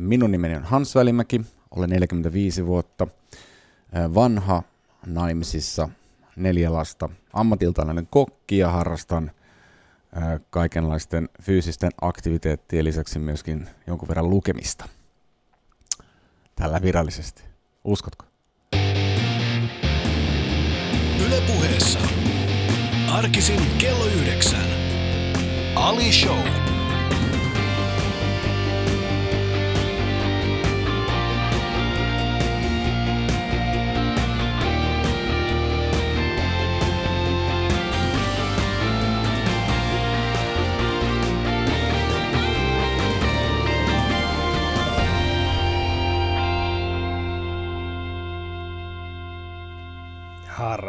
Minun nimeni on Hans Välimäki, olen 45 vuotta, vanha, naimisissa, neljä lasta, ammatiltaan olen kokki ja harrastan kaikenlaisten fyysisten aktiviteettien lisäksi myöskin jonkun verran lukemista. Tällä virallisesti. Uskotko? Ylepuheessa arkisin kello yhdeksän. Ali Show.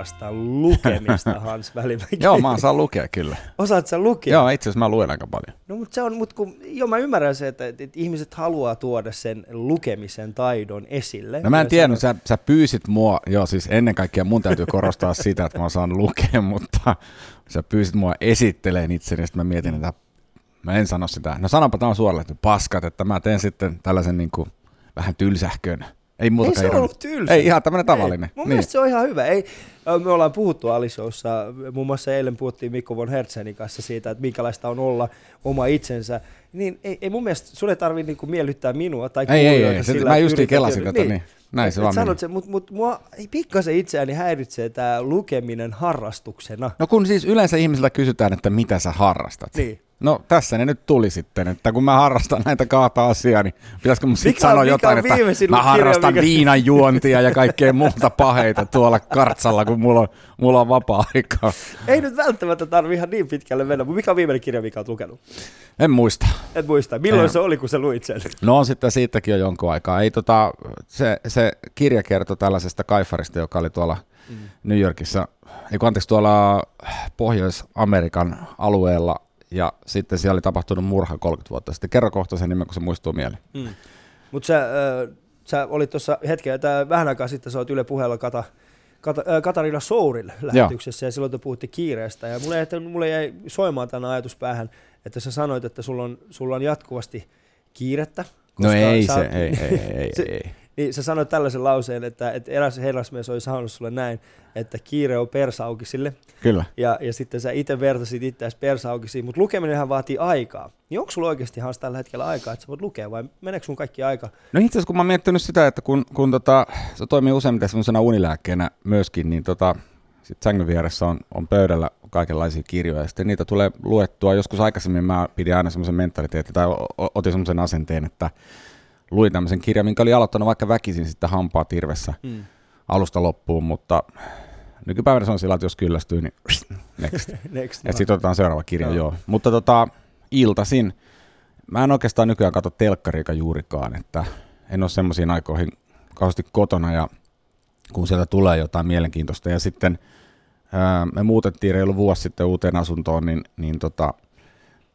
Harrastaa lukemista, Hans Välimäki. Joo, mä saan lukea kyllä. Osaat sä lukea? Joo, itse asiassa mä luen aika paljon. No, mutta se on, mut kun, joo, mä ymmärrän se, että, että, ihmiset haluaa tuoda sen lukemisen taidon esille. No mä en tiedä, sä, sä pyysit mua, joo siis ennen kaikkea mun täytyy korostaa sitä, että mä saan lukea, mutta sä pyysit mua esitteleen itseni, että mä mietin, että mä en sano sitä. No sanonpa tämä suoraan, että paskat, että mä teen sitten tällaisen niin kuin, vähän tylsähkön ei, muuta ei se ollut tylsä. Ei, ihan tämmöinen tavallinen. Ei. Mun niin. mielestä se on ihan hyvä. Ei, me ollaan puhuttu Alishowssa, muun muassa eilen puhuttiin Mikko von Hertzenin kanssa siitä, että minkälaista on olla oma itsensä. Niin ei, ei mun mielestä, sun ei tarvitse niinku miellyttää minua tai ei, ei, ei, sillä, mä justiin kelasin tätä, niin. niin. Näin se vaan sanot se, mutta mut, mua ei pikkasen itseäni häiritsee tämä lukeminen harrastuksena. No kun siis yleensä ihmisiltä kysytään, että mitä sä harrastat. Niin. No tässä ne nyt tuli sitten, että kun mä harrastan näitä kahta asiaa, niin pitäisikö mun sitten sanoa jotain, että mä harrastan kirja, viinanjuontia ja kaikkea muuta paheita tuolla kartsalla, kun mulla on, mulla on vapaa-aikaa. Ei nyt välttämättä tarvi ihan niin pitkälle mennä, mutta mikä on viimeinen kirja, mikä olet lukenut? En muista. Et muista. Milloin en. se oli, kun sä luit sen? No sitten siitäkin jo jonkun aikaa. Ei, tota, se, se kirja kertoi tällaisesta kaifarista, joka oli tuolla mm. New Yorkissa, ei kun anteeksi, tuolla Pohjois-Amerikan alueella ja sitten siellä oli tapahtunut murha 30 vuotta sitten. Kerro kohta sen nimen, kun se muistuu mieleen. Mm. Mutta sä, äh, sä olit tuossa hetken, että vähän aikaa sitten sä oot Yle puheella Kata, Kata, äh, Katariina Sourin lähetyksessä Joo. ja silloin te puhutte kiireestä. Ja mulle, mulle jäi soimaan tämän ajatus päähän, että sä sanoit, että sulla on, sulla on jatkuvasti kiirettä. No ei se, ei, ei, ei, se, ei. Niin sä sanoit tällaisen lauseen, että, että eräs herrasmies oli sanonut sulle näin, että kiire on persaukisille. Kyllä. Ja, ja sitten sä itse vertasit itseäsi persaukisiin, mutta lukeminenhan vaatii aikaa. Niin onko sulla oikeasti tällä hetkellä aikaa, että sä voit lukea vai meneekö sun kaikki aika? No itse asiassa kun mä oon miettinyt sitä, että kun, kun tota, se toimii useimmiten sellaisena unilääkkeenä myöskin, niin tota, sit sängyn vieressä on, on pöydällä kaikenlaisia kirjoja, ja sitten niitä tulee luettua. Joskus aikaisemmin mä pidin aina semmoisen mentaliteetin tai otin semmoisen asenteen, että luin tämmöisen kirjan, minkä oli aloittanut vaikka väkisin sitten hampaa tirvessä mm. alusta loppuun, mutta nykypäivänä se on sillä, että jos kyllästyy, niin next. next ja sitten otetaan seuraava kirja, joo. joo. Mutta tota, iltasin, mä en oikeastaan nykyään katso telkkariika juurikaan, että en ole semmoisiin aikoihin kauheasti kotona ja kun sieltä tulee jotain mielenkiintoista ja sitten ää, me muutettiin reilu vuosi sitten uuteen asuntoon, niin, niin tota,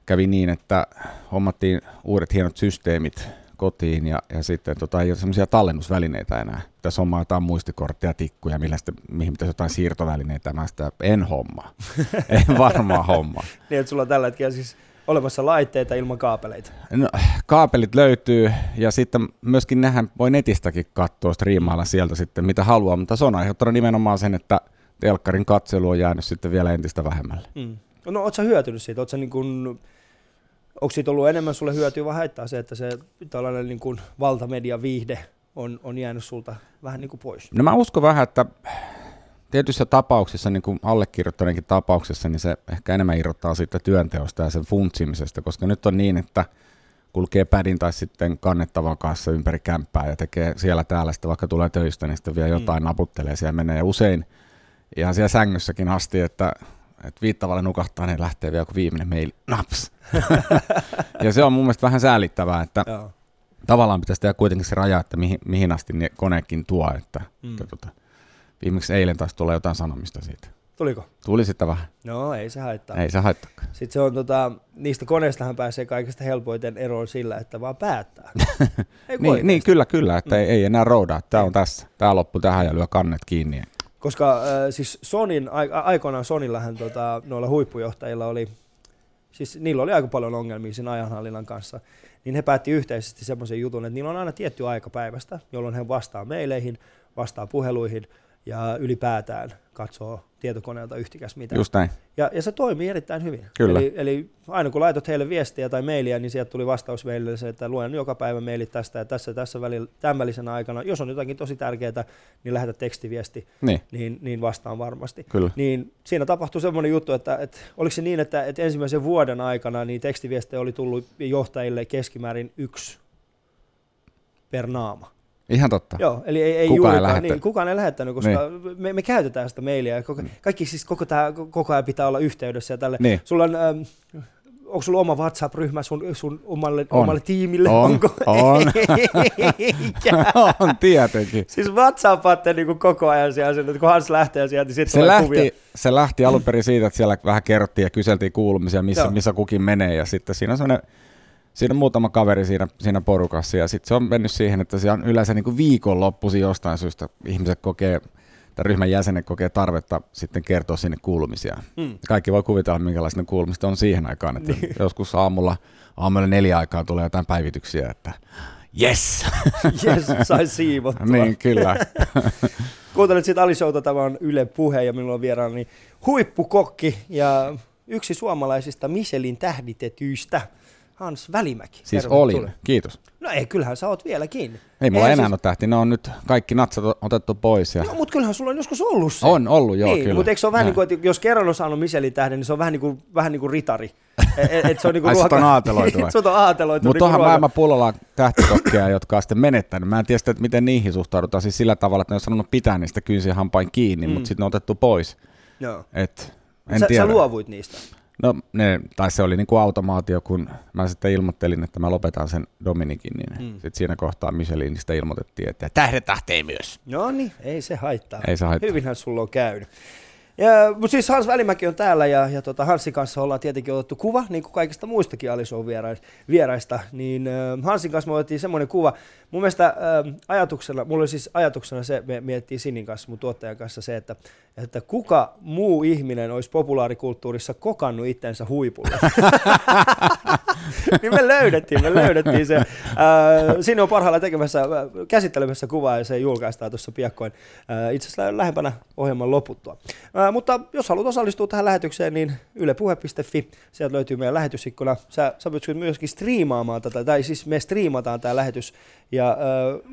kävi niin, että hommattiin uudet hienot systeemit kotiin ja, ja sitten tota, ei ole semmoisia tallennusvälineitä enää. Tässä on jotain muistikortteja, tikkuja, millä sitten, mihin pitäisi jotain siirtovälineitä. Mä sitä en homma. en varmaan homma. niin, että sulla on tällä hetkellä siis olemassa laitteita ilman kaapeleita? No, kaapelit löytyy ja sitten myöskin nehän voi netistäkin katsoa, striimailla sieltä sitten mitä haluaa, mutta se on aiheuttanut nimenomaan sen, että telkkarin katselu on jäänyt sitten vielä entistä vähemmälle. Mm. No ootko hyötynyt siitä? Ootko niin kuin onko siitä ollut enemmän sulle hyötyä vai haittaa se, että se tällainen niin kuin valtamedia viihde on, on jäänyt sulta vähän niin kuin pois? No mä uskon vähän, että tietyissä tapauksissa, niin kuin allekirjoittaneenkin tapauksessa, niin se ehkä enemmän irrottaa siitä työnteosta ja sen funtsimisesta, koska nyt on niin, että kulkee pädin tai sitten kannettavan kanssa ympäri kämppää ja tekee siellä täällä, sitten vaikka tulee töistä, niin sitten vielä jotain mm. naputtelee siellä menee. Ja usein ihan siellä sängyssäkin asti, että, että viittavalle nukahtaa, niin lähtee vielä joku viimeinen mail, naps, ja se on mun mielestä vähän säälittävää, että Joo. tavallaan pitäisi tehdä kuitenkin se raja, että mihin, mihin asti ne konekin tuo. Että, mm. että tota, viimeksi eilen taas tulee jotain sanomista siitä. Tuliko? Tuli sitten vähän. No ei se haittaa. Ei se haittaa. Sitten se on tota, niistä koneistahan pääsee kaikista helpoiten eroon sillä, että vaan päättää. ei niin, niin, kyllä, kyllä, että mm. ei, ei enää roudaa. Tämä on tässä. Tämä loppu tähän ja lyö kannet kiinni. Koska äh, siis Sonin, aikoinaan Sonillahan tota, noilla huippujohtajilla oli siis niillä oli aika paljon ongelmia siinä ajanhallinnan kanssa. niin he päätti yhteisesti semmoisen jutun, että niillä on aina tietty aika päivästä, jolloin he vastaa meileihin, vastaa puheluihin ja ylipäätään katsoo tietokoneelta yhtikäs mitä. Just näin. Ja, ja se toimii erittäin hyvin. Kyllä. Eli, eli aina kun laitot heille viestiä tai mailia, niin sieltä tuli vastaus meille se, että luen joka päivä mailit tästä ja tässä tässä välillä, tämän välisenä aikana. Jos on jotakin tosi tärkeää, niin lähetä tekstiviesti, Niin, niin, niin vastaan varmasti. kyllä. Niin siinä tapahtui semmoinen juttu, että, että oliko se niin, että, että ensimmäisen vuoden aikana niin tekstiviestejä oli tullut johtajille keskimäärin yksi per naama. Ihan totta. Joo, eli ei, ei Kukaan ei juurikaan, lähettänyt. niin, kukaan ei lähettänyt, koska niin. me, me, käytetään sitä mailia. Koko, kaikki siis koko, tää, koko ajan pitää olla yhteydessä ja tälle. Niin. Sulla on, ähm, onko sulla oma WhatsApp-ryhmä sun, sun omalle, On. omalle tiimille? On, Onko? on. On tietenkin. Siis WhatsAppatte niinku koko ajan siellä, että kun Hans lähtee sieltä, niin sitten Se tulee kuvia. lähti, se lähti alun perin siitä, että siellä vähän kerrottiin ja kyseltiin kuulumisia, missä, Joo. missä kukin menee. Ja sitten siinä on, sellainen, siinä on muutama kaveri siinä, siinä porukassa. Ja sitten se on mennyt siihen, että se on yleensä niin kuin viikonloppuisin jostain syystä ihmiset kokee, tai ryhmän jäsenet kokee tarvetta sitten kertoa sinne kuulumisia. Mm. Kaikki voi kuvitella, minkälaista ne kuulumiset on siihen aikaan. Että joskus aamulla, aamulla neljä aikaa tulee jotain päivityksiä, että yes! Jes, sai siivottua. niin, kyllä. Kuuntelet sitten Ali Showta, tämä on Yle Puhe ja minulla on vieraana niin huippukokki ja yksi suomalaisista Michelin tähditetyistä, Hans Välimäki. Siis Tervetuloa. olin. Kiitos. No ei, kyllähän sä oot vieläkin. Ei mulla Eihän enää siis- ole tähti, ne on nyt kaikki natsat otettu pois. Ja... No, mutta kyllähän sulla on joskus ollut se. On ollut, joo, niin, kyllä. Mutta eikö se ole vähän niin kuin, että jos kerran on saanut Michelin tähden, niin se on vähän niin kuin, vähän niin kuin ritari. Et, et se on niin kuin Ai, sut on aateloitu? Sut on aateloitu. Mutta niin onhan maailman pullolla tähtikokkeja, jotka on sitten menettänyt. Mä en tiedä, että miten niihin suhtaudutaan. Siis sillä tavalla, että ne on sanonut pitää niistä kynsiä hampain kiinni, mm. mutta sitten ne on otettu pois. Joo. Et, en Sä, tiedä. sä luovuit niistä. No, ne, tai se oli niinku automaatio, kun mä sitten ilmoittelin, että mä lopetan sen Dominikin, niin mm. sitten siinä kohtaa Michelinistä ilmoitettiin, että tähdet tahtee myös. No niin, ei se haittaa. Ei se haittaa. Hyvinhän sulla on käynyt. Ja, mutta siis Hans Välimäki on täällä ja, ja tota Hansin kanssa ollaan tietenkin otettu kuva, niin kuin kaikista muistakin Alison vieraista. Niin äh, Hansin kanssa me otettiin semmoinen kuva. Mun mielestä äh, ajatuksena, mulla oli siis ajatuksena se, me miettii Sinin kanssa, mun tuottajan kanssa se, että, että kuka muu ihminen olisi populaarikulttuurissa kokannut itsensä huipulle. niin me löydettiin, me löydettiin se. Äh, Sini on parhaillaan tekemässä, äh, käsittelemässä kuvaa ja se julkaistaan tuossa piakkoin äh, itse asiassa lähempänä ohjelman loputtua. Äh, mutta jos haluat osallistua tähän lähetykseen, niin ylepuhe.fi, sieltä löytyy meidän lähetysikkuna. Sä, sä pystyt myöskin striimaamaan tätä, tai siis me striimataan tämä lähetys. Ja äh,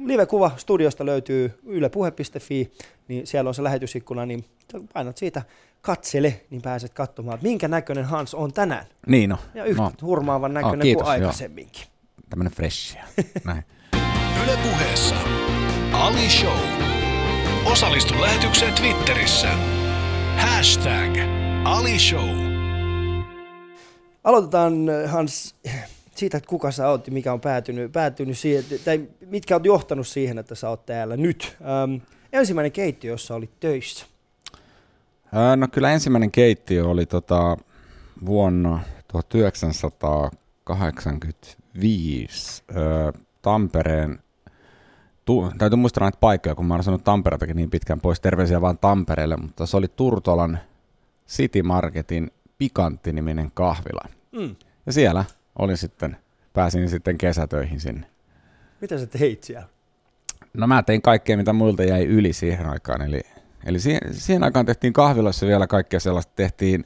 live-kuva studiosta löytyy ylepuhe.fi, niin siellä on se lähetysikkuna, niin painat siitä katsele, niin pääset katsomaan, että minkä näköinen Hans on tänään. Niin no, Ja yhtä no hurmaavan näköinen kiitos, kuin joo. aikaisemminkin. tämmönen freshia. Näin. Yle Puheessa Ali Show. Osallistu lähetykseen Twitterissä. Hashtag Ali Show. Aloitetaan Hans siitä, että kuka sä oot ja mikä on päätynyt, päätynyt siihen, tai mitkä on johtanut siihen, että sä oot täällä nyt. Ähm, ensimmäinen keittiö, jossa olit töissä. No kyllä ensimmäinen keittiö oli tota vuonna 1985 ää, Tampereen, tu, täytyy muistaa näitä paikkoja, kun mä olen sanonut Tampereeltakin niin pitkään pois, terveisiä vaan Tampereelle, mutta se oli Turtolan City Marketin Pikantti-niminen kahvila. Mm. Ja siellä olin sitten, pääsin sitten kesätöihin sinne. Mitä sä teit siellä? No mä tein kaikkea, mitä muilta jäi yli siihen aikaan. Eli, eli siihen, siihen aikaan tehtiin kahviloissa vielä kaikkea sellaista. Tehtiin,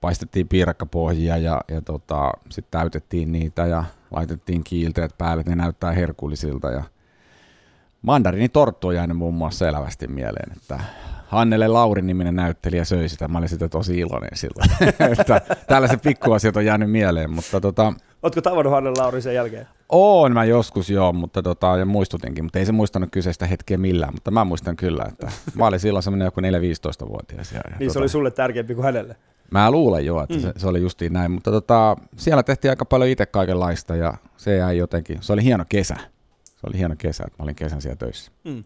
paistettiin piirakkapohjia ja, ja tota, sitten täytettiin niitä ja laitettiin kiilteet päälle, ne näyttää herkullisilta. Ja mandariinitorttu on jäänyt muun muassa elävästi mieleen, että Hannele Lauri niminen näyttelijä söi sitä. Mä olin sitä tosi iloinen silloin. että tällaiset pikkuasiat on jäänyt mieleen, mutta tota, Ootko tavannut Hanne Lauri sen jälkeen? Oon mä joskus joo, mutta tota, ja muistutinkin, mutta ei se muistanut kyseistä hetkeä millään, mutta mä muistan kyllä, että mä olin silloin semmoinen joku 4-15-vuotias. Ja, ja Niin se oli sulle tärkeämpi kuin hänelle. Mä luulen jo, että mm. se, se, oli justiin näin, mutta tota, siellä tehtiin aika paljon itse kaikenlaista ja se jäi jotenkin, se oli hieno kesä. Se oli hieno kesä, että mä olin kesän siellä töissä. Mm.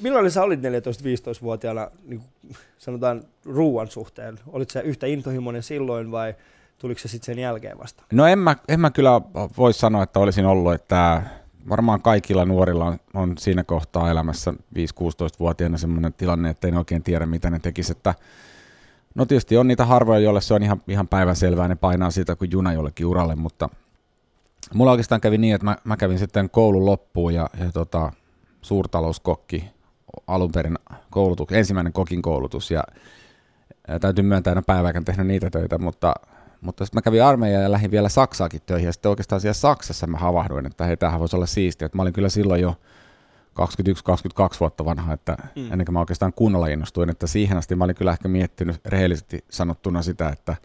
Milloin sä olit 14-15-vuotiaana, niin sanotaan ruuan suhteen? Olit sä yhtä intohimoinen silloin vai tuliko se sitten sen jälkeen vasta? No en mä, en mä kyllä voi sanoa, että olisin ollut, että varmaan kaikilla nuorilla on, on siinä kohtaa elämässä 5-16-vuotiaana semmoinen tilanne, että ei oikein tiedä, mitä ne tekisivät. Että no tietysti on niitä harvoja, joille se on ihan, ihan päivänselvää, ne painaa siitä kuin juna jollekin uralle, mutta mulla oikeastaan kävi niin, että mä, mä kävin sitten koulun loppuun ja, ja tota, suurtalouskokki alun perin koulutus, ensimmäinen kokin koulutus ja, ja täytyy myöntää, että päivääkään tehnyt niitä töitä, mutta, mutta sitten mä kävin armeijan ja lähdin vielä Saksaakin töihin ja sitten oikeastaan siellä Saksassa mä havahduin, että hei, tämähän voisi olla siistiä, että mä olin kyllä silloin jo 21-22 vuotta vanha, että mm. ennen kuin mä oikeastaan kunnolla innostuin, että siihen asti mä olin kyllä ehkä miettinyt rehellisesti sanottuna sitä, että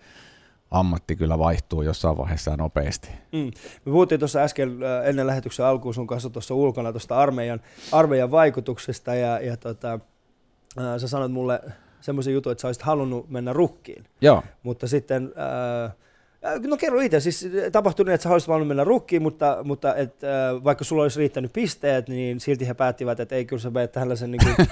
ammatti kyllä vaihtuu jossain vaiheessa nopeasti. Mm. Me puhuttiin tuossa äsken äh, ennen lähetyksen alkuun sun kanssa tuossa ulkona tuosta armeijan, armeijan vaikutuksesta ja, ja tota, äh, sä sanoit mulle semmoisen jutun, että sä olisit halunnut mennä rukkiin. Joo. Mutta sitten äh, Äh, no kerro itse, siis tapahtui niin, että sä haluaisit vaan mennä rukkiin, mutta, mutta et, äh, vaikka sulla olisi riittänyt pisteet, niin silti he päättivät, että ei kyllä sä menet tällaisen niin kuin,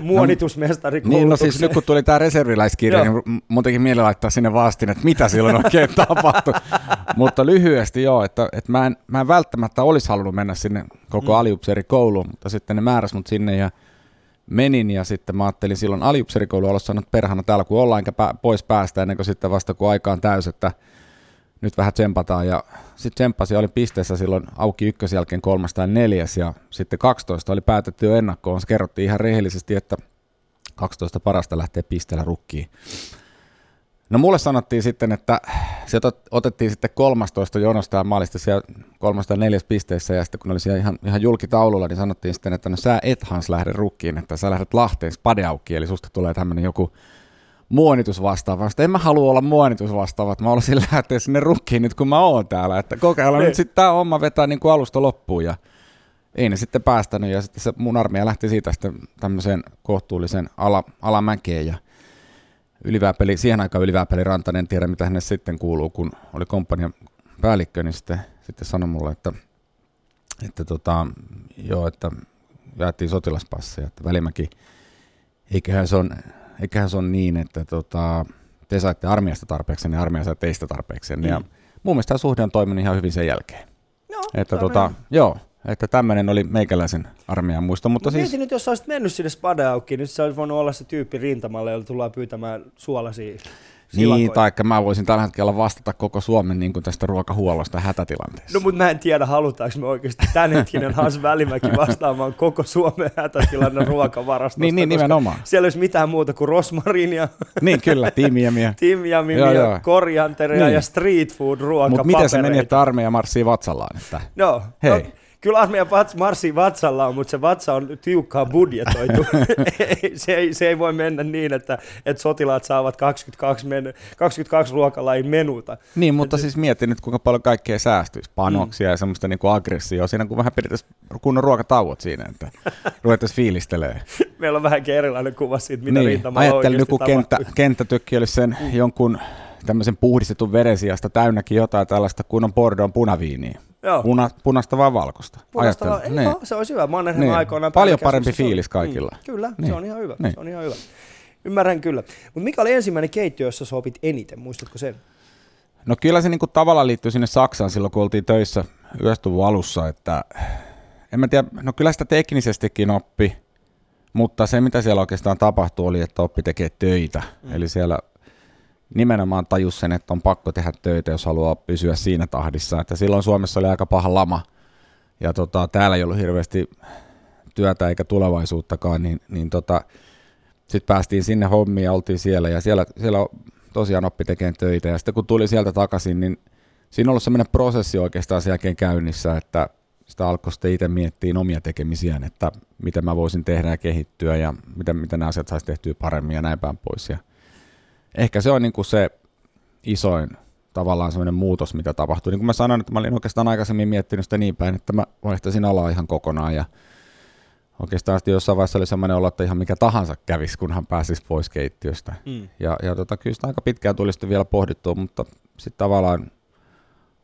muonitusmestari Niin, no siis nyt kun tuli tämä reserviläiskirja, niin muutenkin mieli laittaa sinne vastin, että mitä silloin oikein tapahtui. mutta lyhyesti joo, että, että mä, en, mä en välttämättä olisi halunnut mennä sinne koko mm. aliupseerikouluun, mutta sitten ne määräs mut sinne ja menin ja sitten mä ajattelin silloin aliupseerikoulun alussa, että perhana täällä kun ollaan, enkä pois päästä ennen kuin sitten vasta kun aika on täys, että nyt vähän tsempataan ja sitten tsempasi, oli pisteessä silloin auki ykkös jälkeen kolmas tai neljäs ja sitten 12 oli päätetty jo ennakkoon, se kerrottiin ihan rehellisesti, että 12 parasta lähtee pisteellä rukkiin. No mulle sanottiin sitten, että se otettiin sitten 13 jonosta ja mä olin siellä 304 pisteessä ja sitten kun oli siellä ihan, ihan julkitaululla, niin sanottiin sitten, että no sä et Hans lähde rukkiin, että sä lähdet Lahteen spadeaukki, eli susta tulee tämmöinen joku muonitus vastaava. Sitten en mä halua olla muonitus vastaava, että mä olisin lähteä sinne rukkiin nyt kun mä oon täällä, että kokeillaan nyt niin. sitten tämä homma vetää niin kuin alusta loppuun ja ei ne sitten päästänyt ja sitten se mun armeija lähti siitä sitten tämmöiseen kohtuullisen ala, alamäkeen ja Ylivääpeli, siihen aikaan Ylivääpeli Rantanen, en tiedä mitä hänelle sitten kuuluu, kun oli komppanian päällikkö, niin sitten, sitten sanoi mulle, että, että tota, joo, että jaettiin sotilaspasseja, että Välimäki, eiköhän se on eiköhän se on niin, että tota, te saitte armiasta tarpeeksi, niin armeija sai teistä tarpeeksi. Mm. Ja mun mielestä tämä suhde on toiminut ihan hyvin sen jälkeen. Joo, että tota, joo, että tämmöinen oli meikäläisen armeijan muisto. Mutta siis... Mietin nyt, jos olisit mennyt sinne Spadeaukiin, niin se olisi voinut olla se tyyppi rintamalle, jolla tullaan pyytämään suolasia niin, tai mä voisin tällä hetkellä vastata koko Suomen niin tästä ruokahuollosta hätätilanteessa. No mutta mä en tiedä, halutaanko me oikeasti tämänhetkinen Hans Välimäki vastaamaan koko Suomen hätätilanne ruokavarastosta. niin, niin nimenomaan. Siellä olisi mitään muuta kuin rosmarinia. niin, kyllä, tiimiämiä. tiimiämiä, joo, korianteria niin. ja street food ruoka Mutta miten se meni, että armeija marssii vatsallaan? Että... No, Hei. No, kyllä armeija marssii vatsalla on, mutta se vatsa on tiukkaan budjetoitu. se, ei, se ei voi mennä niin, että, että sotilaat saavat 22, men, 22 ruokalajin menuta. Niin, mutta Et, siis mietin nyt, kuinka paljon kaikkea säästyisi. Panoksia mm. ja semmoista niin aggressioa siinä, kun vähän pidettäisiin kunnon ruokatauot siinä, että ruvettaisiin fiilistelee. Meillä on vähän erilainen kuva siitä, mitä niin. rintamalla Ajattelin, joku kenttä, kenttätykki olisi sen mm. jonkun tämmöisen puhdistetun veden sijasta täynnäkin jotain tällaista kunnon Bordeaux punaviiniä. Joo. Puna, punasta vai valkoista? Punaista va- niin. no, se olisi hyvä. Mannerheim niin. aikoinaan. Paljon parempi fiilis kaikilla. Mm, kyllä, niin. se on ihan hyvä. Niin. Se on ihan hyvä. Ymmärrän kyllä. Mutta mikä oli ensimmäinen keittiö, jossa sä opit eniten? Muistatko sen? No kyllä se niinku tavallaan liittyy sinne Saksaan silloin, kun oltiin töissä 90 alussa, että en mä tiedä, no kyllä sitä teknisestikin oppi, mutta se mitä siellä oikeastaan tapahtui oli, että oppi tekee töitä. Mm. Eli siellä nimenomaan tajus sen, että on pakko tehdä töitä, jos haluaa pysyä siinä tahdissa. Että silloin Suomessa oli aika paha lama, ja tota, täällä ei ollut hirveästi työtä eikä tulevaisuuttakaan, niin, niin tota, sitten päästiin sinne hommiin ja oltiin siellä, ja siellä, siellä tosiaan oppi tekemään töitä, ja sitten kun tuli sieltä takaisin, niin siinä on ollut sellainen prosessi oikeastaan sen jälkeen käynnissä, että sitä alkoi sitten itse miettiä omia tekemisiään, että miten mä voisin tehdä ja kehittyä, ja miten, miten nämä asiat saisi tehtyä paremmin ja näin päin pois. Ja ehkä se on niin kuin se isoin tavallaan semmoinen muutos, mitä tapahtui. Niin kuin mä sanoin, että mä olin oikeastaan aikaisemmin miettinyt sitä niin päin, että mä vaihtaisin alaa ihan kokonaan ja oikeastaan jossain vaiheessa oli semmoinen olo, että ihan mikä tahansa kävisi, kunhan pääsisi pois keittiöstä. Mm. Ja, ja tota, kyllä sitä aika pitkään tuli sitten vielä pohdittua, mutta sitten tavallaan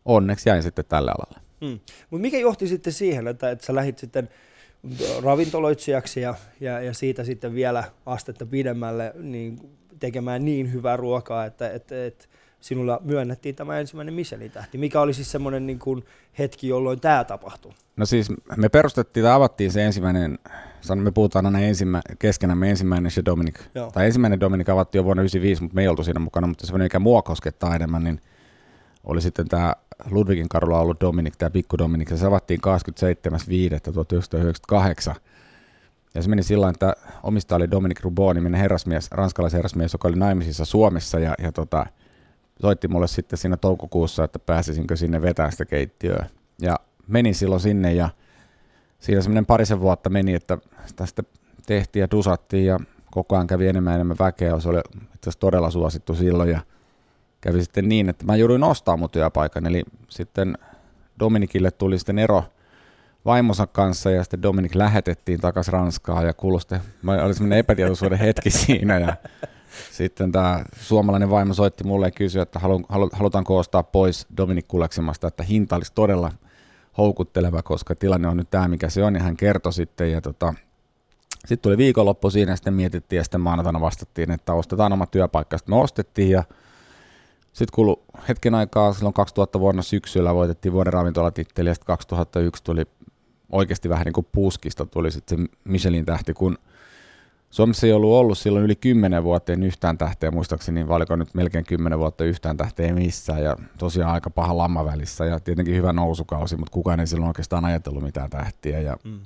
onneksi jäin sitten tälle alalle. Mm. Mutta mikä johti sitten siihen, että, että sä lähdit sitten ravintoloitsijaksi ja, ja, ja siitä sitten vielä astetta pidemmälle niin tekemään niin hyvää ruokaa, että, että, että sinulla myönnettiin tämä ensimmäinen Michelin-tähti. Mikä oli siis semmoinen niin kuin hetki, jolloin tämä tapahtui? No siis me perustettiin tai avattiin se ensimmäinen, me puhutaan aina ensimmä, keskenämme ensimmäinen se Dominic. Joo. Tai ensimmäinen Dominic avattiin jo vuonna 1995, mutta me ei oltu siinä mukana, mutta semmoinen, mikä mua koskettaa enemmän, niin oli sitten tämä Ludwigin karulla ollut Dominik, tämä pikku Dominik, ja se avattiin 27.5.1998. Ja se meni sillä että omistaja oli Dominic Rubon, niminen herrasmies, ranskalaisherrasmies, joka oli naimisissa Suomessa, ja, ja tota, soitti mulle sitten siinä toukokuussa, että pääsisinkö sinne vetämään sitä keittiöä. Ja menin silloin sinne, ja siinä semmoinen parisen vuotta meni, että tästä tehtiin ja dusattiin, ja koko ajan kävi enemmän ja enemmän väkeä, se oli itse asiassa todella suosittu silloin, ja kävi sitten niin, että mä jouduin ostamaan mun työpaikan, eli sitten Dominikille tuli sitten ero vaimonsa kanssa ja sitten Dominik lähetettiin takaisin Ranskaan ja kuulosti, oli semmoinen epätietoisuuden hetki siinä ja sitten tämä suomalainen vaimo soitti mulle ja kysyi, että halu, halu, halutaanko ostaa pois Dominik Kuleksimasta, että hinta olisi todella houkutteleva, koska tilanne on nyt tämä, mikä se on, ja hän kertoi sitten, ja tota, sitten tuli viikonloppu siinä, ja sitten mietittiin, ja sitten maanantaina vastattiin, että ostetaan oma työpaikka, sitten me ostettiin, ja sitten kulu hetken aikaa, silloin 2000 vuonna syksyllä voitettiin vuoden ravintolatitteli ja sitten 2001 tuli oikeasti vähän niin kuin puskista tuli sitten se Michelin tähti, kun Suomessa ei ollut ollut silloin yli 10 vuoteen yhtään tähteä, muistaakseni niin valiko nyt melkein 10 vuotta yhtään tähteä missään. Ja tosiaan aika paha lamma välissä ja tietenkin hyvä nousukausi, mutta kukaan ei silloin oikeastaan ajatellut mitään tähtiä. Ja mm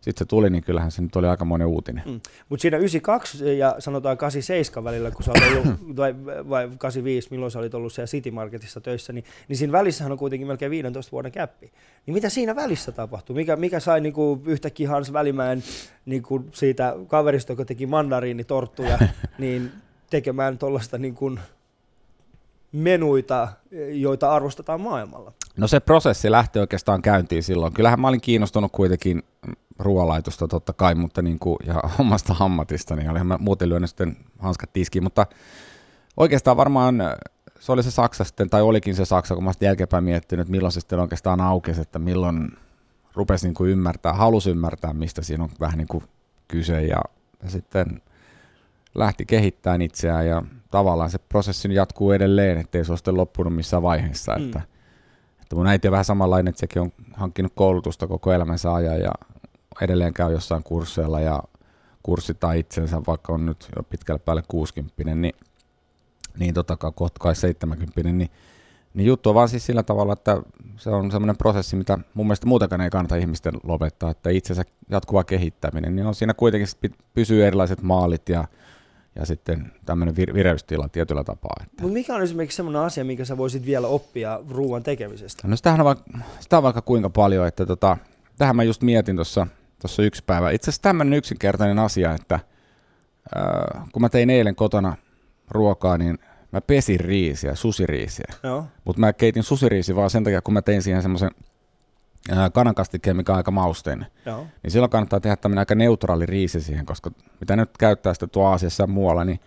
sitten se tuli, niin kyllähän se nyt oli aika monen uutinen. Mm. Mutta siinä 92 ja sanotaan 87 välillä, kun sä olit ollut, vai, vai 85, milloin sä olit ollut siellä City Marketissa töissä, niin, niin siinä välissähän on kuitenkin melkein 15 vuoden käppi. Niin mitä siinä välissä tapahtui? Mikä, mikä sai niinku yhtäkkiä Hans Välimäen niinku siitä kaverista, joka teki mandariinitorttuja, niin tekemään tuollaista niinku menuita, joita arvostetaan maailmalla? No se prosessi lähti oikeastaan käyntiin silloin. Kyllähän mä olin kiinnostunut kuitenkin ruoalaitosta totta kai, mutta niin kuin, ja omasta hammatista, niin olihan mä muuten lyönyt sitten hanskat tiskiin, mutta oikeastaan varmaan se oli se Saksa sitten, tai olikin se Saksa, kun mä sitten jälkeenpäin miettinyt, että milloin se sitten oikeastaan aukesi, että milloin rupesi niin kuin ymmärtää, halusi ymmärtää, mistä siinä on vähän niin kuin kyse, ja, ja sitten lähti kehittämään itseään, ja tavallaan se prosessi jatkuu edelleen, ettei se ole sitten loppunut missään vaiheessa, mm. että, että mun äiti on vähän samanlainen, että sekin on hankkinut koulutusta koko elämänsä ajan, ja edelleen käy jossain kursseilla ja kurssittaa itsensä, vaikka on nyt jo pitkälle päälle 60, niin, niin tota, kohta kai 70, niin, niin juttu on vaan siis sillä tavalla, että se on semmoinen prosessi, mitä mun mielestä muutenkaan ei kannata ihmisten lopettaa, että itsensä jatkuva kehittäminen, niin on siinä kuitenkin pysyy erilaiset maalit ja ja sitten tämmöinen vir- vireystila tietyllä tapaa. Että. Mutta mikä on esimerkiksi semmoinen asia, mikä sä voisit vielä oppia ruoan tekemisestä? No sitähän on vaikka, sitä on vaikka kuinka paljon, että tota, tähän mä just mietin tuossa tuossa yksi päivä. Itse asiassa tämmöinen yksinkertainen asia, että äh, kun mä tein eilen kotona ruokaa, niin mä pesin riisiä, susiriisiä. Mutta mä keitin susiriisi vaan sen takia, kun mä tein siihen semmoisen kanankastikkeen, mikä on aika mausteinen. Joo. Niin silloin kannattaa tehdä tämmöinen aika neutraali riisi siihen, koska mitä nyt käyttää sitä tuo Aasiassa ja muualla, niin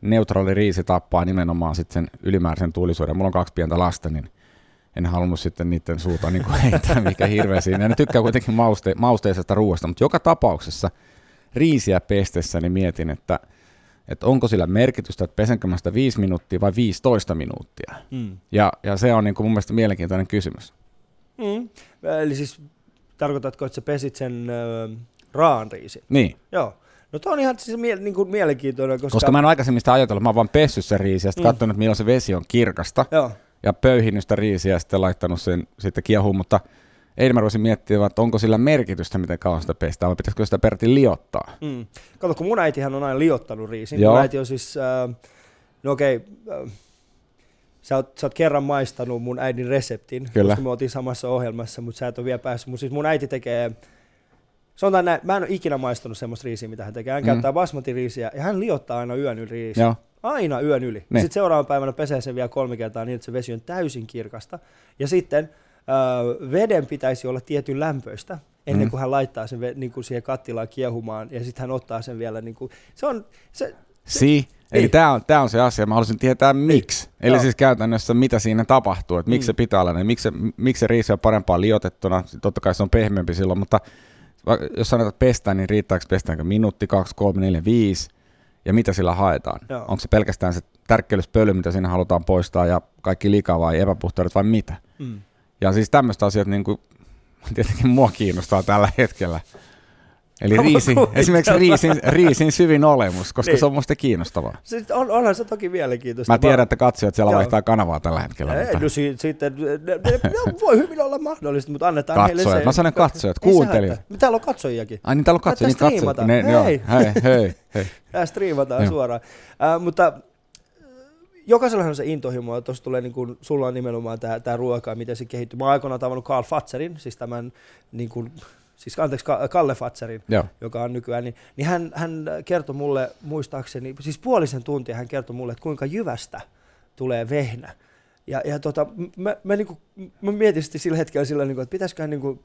neutraali riisi tappaa nimenomaan sitten sen ylimääräisen tulisuuden. Mulla on kaksi pientä lasta, niin en halunnut sitten niiden suuta niin kuin heittää, mikä hirveä siinä. ne tykkää kuitenkin mauste, mausteisesta ruoasta, mutta joka tapauksessa riisiä pestessä niin mietin, että, että onko sillä merkitystä, että pesenkö mä sitä 5 minuuttia vai 15 minuuttia. Mm. Ja, ja se on niin kuin mun mielestä mielenkiintoinen kysymys. Mm. Eli siis tarkoitatko, että sä pesit sen äh, raan riisin? Niin. Joo. No tuo on ihan siis mie- niin kuin mielenkiintoinen, koska... Koska mä en aikaisemmin sitä ajatellut, mä oon vaan pessyt sen riisi ja sitten mm. katsonut, milloin se vesi on kirkasta. Joo ja pöyhinyt sitä riisiä ja sitten laittanut sen sitten kiehuun, mutta eilen mä ruvasin miettimään, että onko sillä merkitystä, miten kauan sitä pestää, vai pitäisikö sitä peräti liottaa. Mm. Kato, kun mun äitihän on aina liottanut riisin. Joo. Mun äiti on siis, äh, no okei, okay, äh, sä oot, sä oot kerran maistanut mun äidin reseptin, Kyllä. koska me oltiin samassa ohjelmassa, mutta sä et ole vielä päässyt. Mun, siis mun äiti tekee, sanotaan näin, mä en ole ikinä maistanut semmoista riisiä, mitä hän tekee. Hän mm. käyttää basmati-riisiä ja hän liottaa aina yön yli riisiä. Joo. Aina yön yli. Niin. Sitten seuraavana päivänä pesee sen vielä kolme kertaa niin, että se vesi on täysin kirkasta. Ja sitten äh, veden pitäisi olla tietyn lämpöistä ennen mm. kuin hän laittaa sen niin kuin siihen kattilaan kiehumaan. Ja sitten hän ottaa sen vielä. Niin kuin, se on... Se, se, si. Eli niin. tämä on, tää on se asia, mä haluaisin tietää miksi. Niin. Eli Joo. siis käytännössä mitä siinä tapahtuu, että miksi mm. se pitää olla, niin miksi, miksi se riisi on parempaa liotettuna, totta kai se on pehmeämpi silloin, mutta jos sanotaan, pestään, niin riittääkö pestäänkö minuutti, kaksi, kolme, neljä, viisi, ja mitä sillä haetaan. Joo. Onko se pelkästään se tärkkelyspöly, mitä siinä halutaan poistaa ja kaikki lika vai epäpuhtaudet vai mitä. Mm. Ja siis tämmöistä asiat niin kuin, tietenkin mua kiinnostaa tällä hetkellä. Eli riisin, esimerkiksi riisin, riisin syvin olemus, koska niin. se on musta kiinnostavaa. Sitten on, onhan se toki mielenkiintoista. Mä tiedän, että katsojat siellä Joo. vaihtaa kanavaa tällä hetkellä. Ei, no si- sitten, ne, ne, ne, voi hyvin olla mahdollista, mutta annetaan katsojat. heille se. Mä sanon katsojat, kuuntelijat. Täällä on katsojiakin. Ai niin täällä on katsojia, niin katsojat. Ne, hei. Ne hei, hei, hei. Tää striimataan suoraan. Uh, mutta jokaisellahan on se intohimo, että tuossa tulee, niin kuin, sulla on nimenomaan tämä, tämä ruoka, miten se kehittyy. Mä oon aikoinaan tavannut Carl Fatserin, siis tämän, niin kuin, siis anteeksi, Kalle Fatserin, Joo. joka on nykyään, niin, niin hän, hän kertoi mulle, muistaakseni, siis puolisen tuntia hän kertoi mulle, että kuinka jyvästä tulee vehnä. Ja, ja tota, mä, mä, niin kuin, mä mietin sillä hetkellä sillä, niin kuin, että pitäisiköhän niin kuin,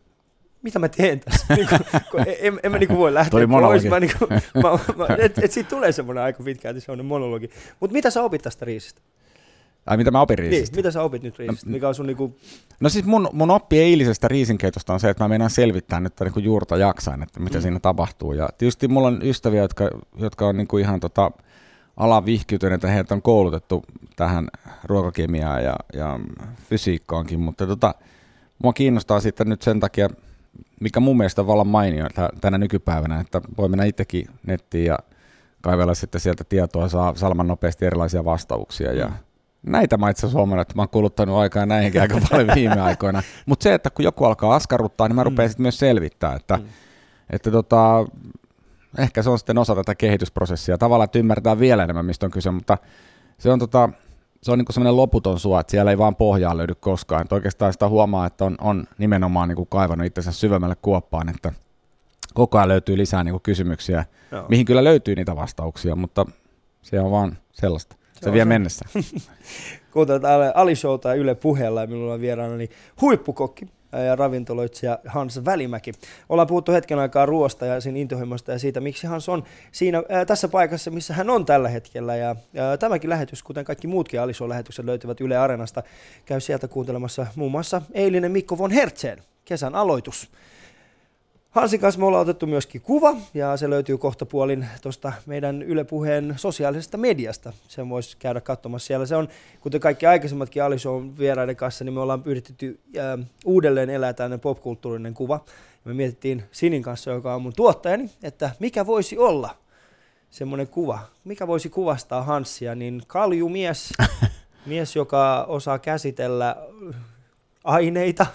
mitä mä teen tässä? niin kuin, en, en mä niin kuin voi lähteä Tuli pois. Mä, niin kuin, mä, mä, et, et siitä tulee semmoinen aika pitkälti semmoinen monologi. Mutta mitä sä opit tästä riisistä? Ai mitä mä opin riisistä? Niin, mitä sä opit nyt riisistä? Mikä on sun niinku... No siis mun, mun oppi eilisestä riisinkeitosta on se, että mä meinaan selvittää nyt niinku juurta jaksain, että mitä mm. siinä tapahtuu. Ja tietysti mulla on ystäviä, jotka, jotka on niinku ihan tota, alan vihkiytyneitä, heitä on koulutettu tähän ruokakemiaan ja, ja fysiikkaankin, mutta tota, mua kiinnostaa sitten nyt sen takia, mikä mun mielestä on vallan mainio tänä nykypäivänä, että voi mennä itsekin nettiin ja kaivella sitten sieltä tietoa, saa salman nopeasti erilaisia vastauksia ja mm näitä mä itse asiassa että mä oon kuluttanut aikaa näihinkin aika paljon viime aikoina. Mutta se, että kun joku alkaa askarruttaa, niin mä rupean mm. sitten myös selvittää, että, mm. että tota, ehkä se on sitten osa tätä kehitysprosessia. Tavallaan, että ymmärtää vielä enemmän, mistä on kyse, mutta se on, tota, se on niin semmoinen loputon suo, että siellä ei vaan pohjaa löydy koskaan. Että oikeastaan sitä huomaa, että on, on nimenomaan niin kuin kaivannut itsensä syvemmälle kuoppaan, että koko ajan löytyy lisää niin kuin kysymyksiä, Joo. mihin kyllä löytyy niitä vastauksia, mutta se on vaan sellaista. Se, se vie se. mennessä. Kuuntelut Ali Showta Yle puheella ja minulla on vieraana niin huippukokki ja ravintoloitsija Hans Välimäki. Ollaan puhuttu hetken aikaa ruoasta ja siinä intohimosta ja siitä, miksi Hans on siinä ää, tässä paikassa, missä hän on tällä hetkellä. Ja ää, tämäkin lähetys, kuten kaikki muutkin Alishow-lähetykset löytyvät Yle Areenasta, käy sieltä kuuntelemassa muun muassa eilinen Mikko von Hertzeen, kesän aloitus. Hansin kanssa me ollaan otettu myöskin kuva, ja se löytyy kohta puolin tuosta meidän Yle Puheen sosiaalisesta mediasta. Sen voisi käydä katsomassa siellä. Se on, kuten kaikki aikaisemmatkin Alishow vieraiden kanssa, niin me ollaan yritetty äh, uudelleen elää tämmöinen popkulttuurinen kuva. Ja me mietittiin Sinin kanssa, joka on mun tuottajani, että mikä voisi olla semmoinen kuva, mikä voisi kuvastaa Hanssia, niin kaljumies, mies, joka osaa käsitellä aineita.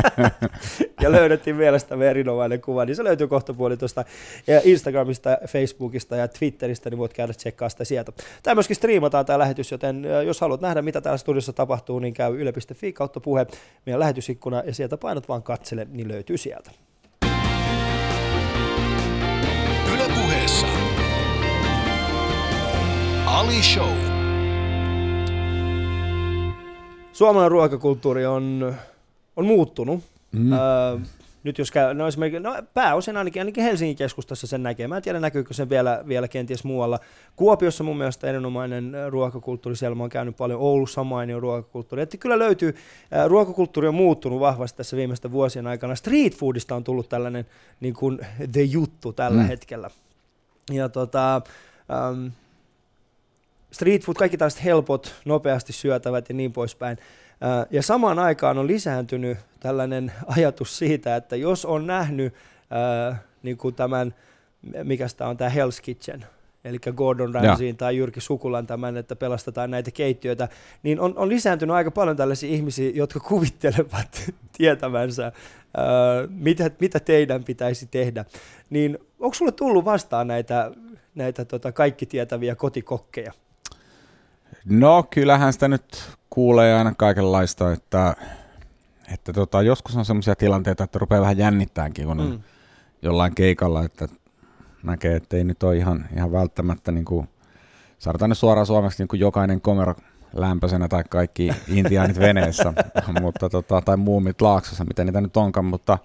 ja löydettiin vielä sitä erinomainen kuva, niin se löytyy kohta puoli tuosta Instagramista, Facebookista ja Twitteristä, niin voit käydä tsekkaa sitä sieltä. Tämä myöskin striimataan tämä lähetys, joten jos haluat nähdä, mitä täällä studiossa tapahtuu, niin käy yle.fi kautta puhe, meidän lähetysikkuna, ja sieltä painat vaan katsele, niin löytyy sieltä. Yle puheessa. Ali Show. Suomalainen ruokakulttuuri on, on muuttunut. Mm. Öö, nyt jos käy, no no pääosin ainakin, ainakin Helsingin keskustassa sen näkee. Mä en tiedä näkyykö sen vielä, vielä kenties muualla. Kuopiossa mun mielestä erinomainen ruokakulttuuri, siellä mä oon käynyt paljon, Oulussa mainio ruokakulttuuri. Että kyllä löytyy, ruokakulttuuri on muuttunut vahvasti tässä viimeisten vuosien aikana. Street foodista on tullut tällainen niin kuin the juttu tällä mm. hetkellä. Ja tota, um, street food, kaikki tällaiset helpot, nopeasti syötävät ja niin poispäin. Ja samaan aikaan on lisääntynyt tällainen ajatus siitä, että jos on nähnyt niin kuin tämän, mikä tämä on tämä Hell's Kitchen, eli Gordon Ramsayin tai Jyrki Sukulan tämän, että pelastetaan näitä keittiöitä, niin on, on lisääntynyt aika paljon tällaisia ihmisiä, jotka kuvittelevat tietävänsä, mitä, mitä teidän pitäisi tehdä. Niin onko sulle tullut vastaan näitä, näitä tota, kaikki tietäviä kotikokkeja? No kyllähän sitä nyt kuulee aina kaikenlaista, että, että tota, joskus on sellaisia tilanteita, että rupeaa vähän jännittäänkin, kun mm. jollain keikalla, että näkee, että ei nyt ole ihan, ihan välttämättä, niin kuin, sanotaan nyt suoraan suomeksi, niin kuin jokainen komero lämpöisenä tai kaikki intiaanit veneessä, mutta, tota, tai muumit laaksossa, mitä niitä nyt onkaan, mutta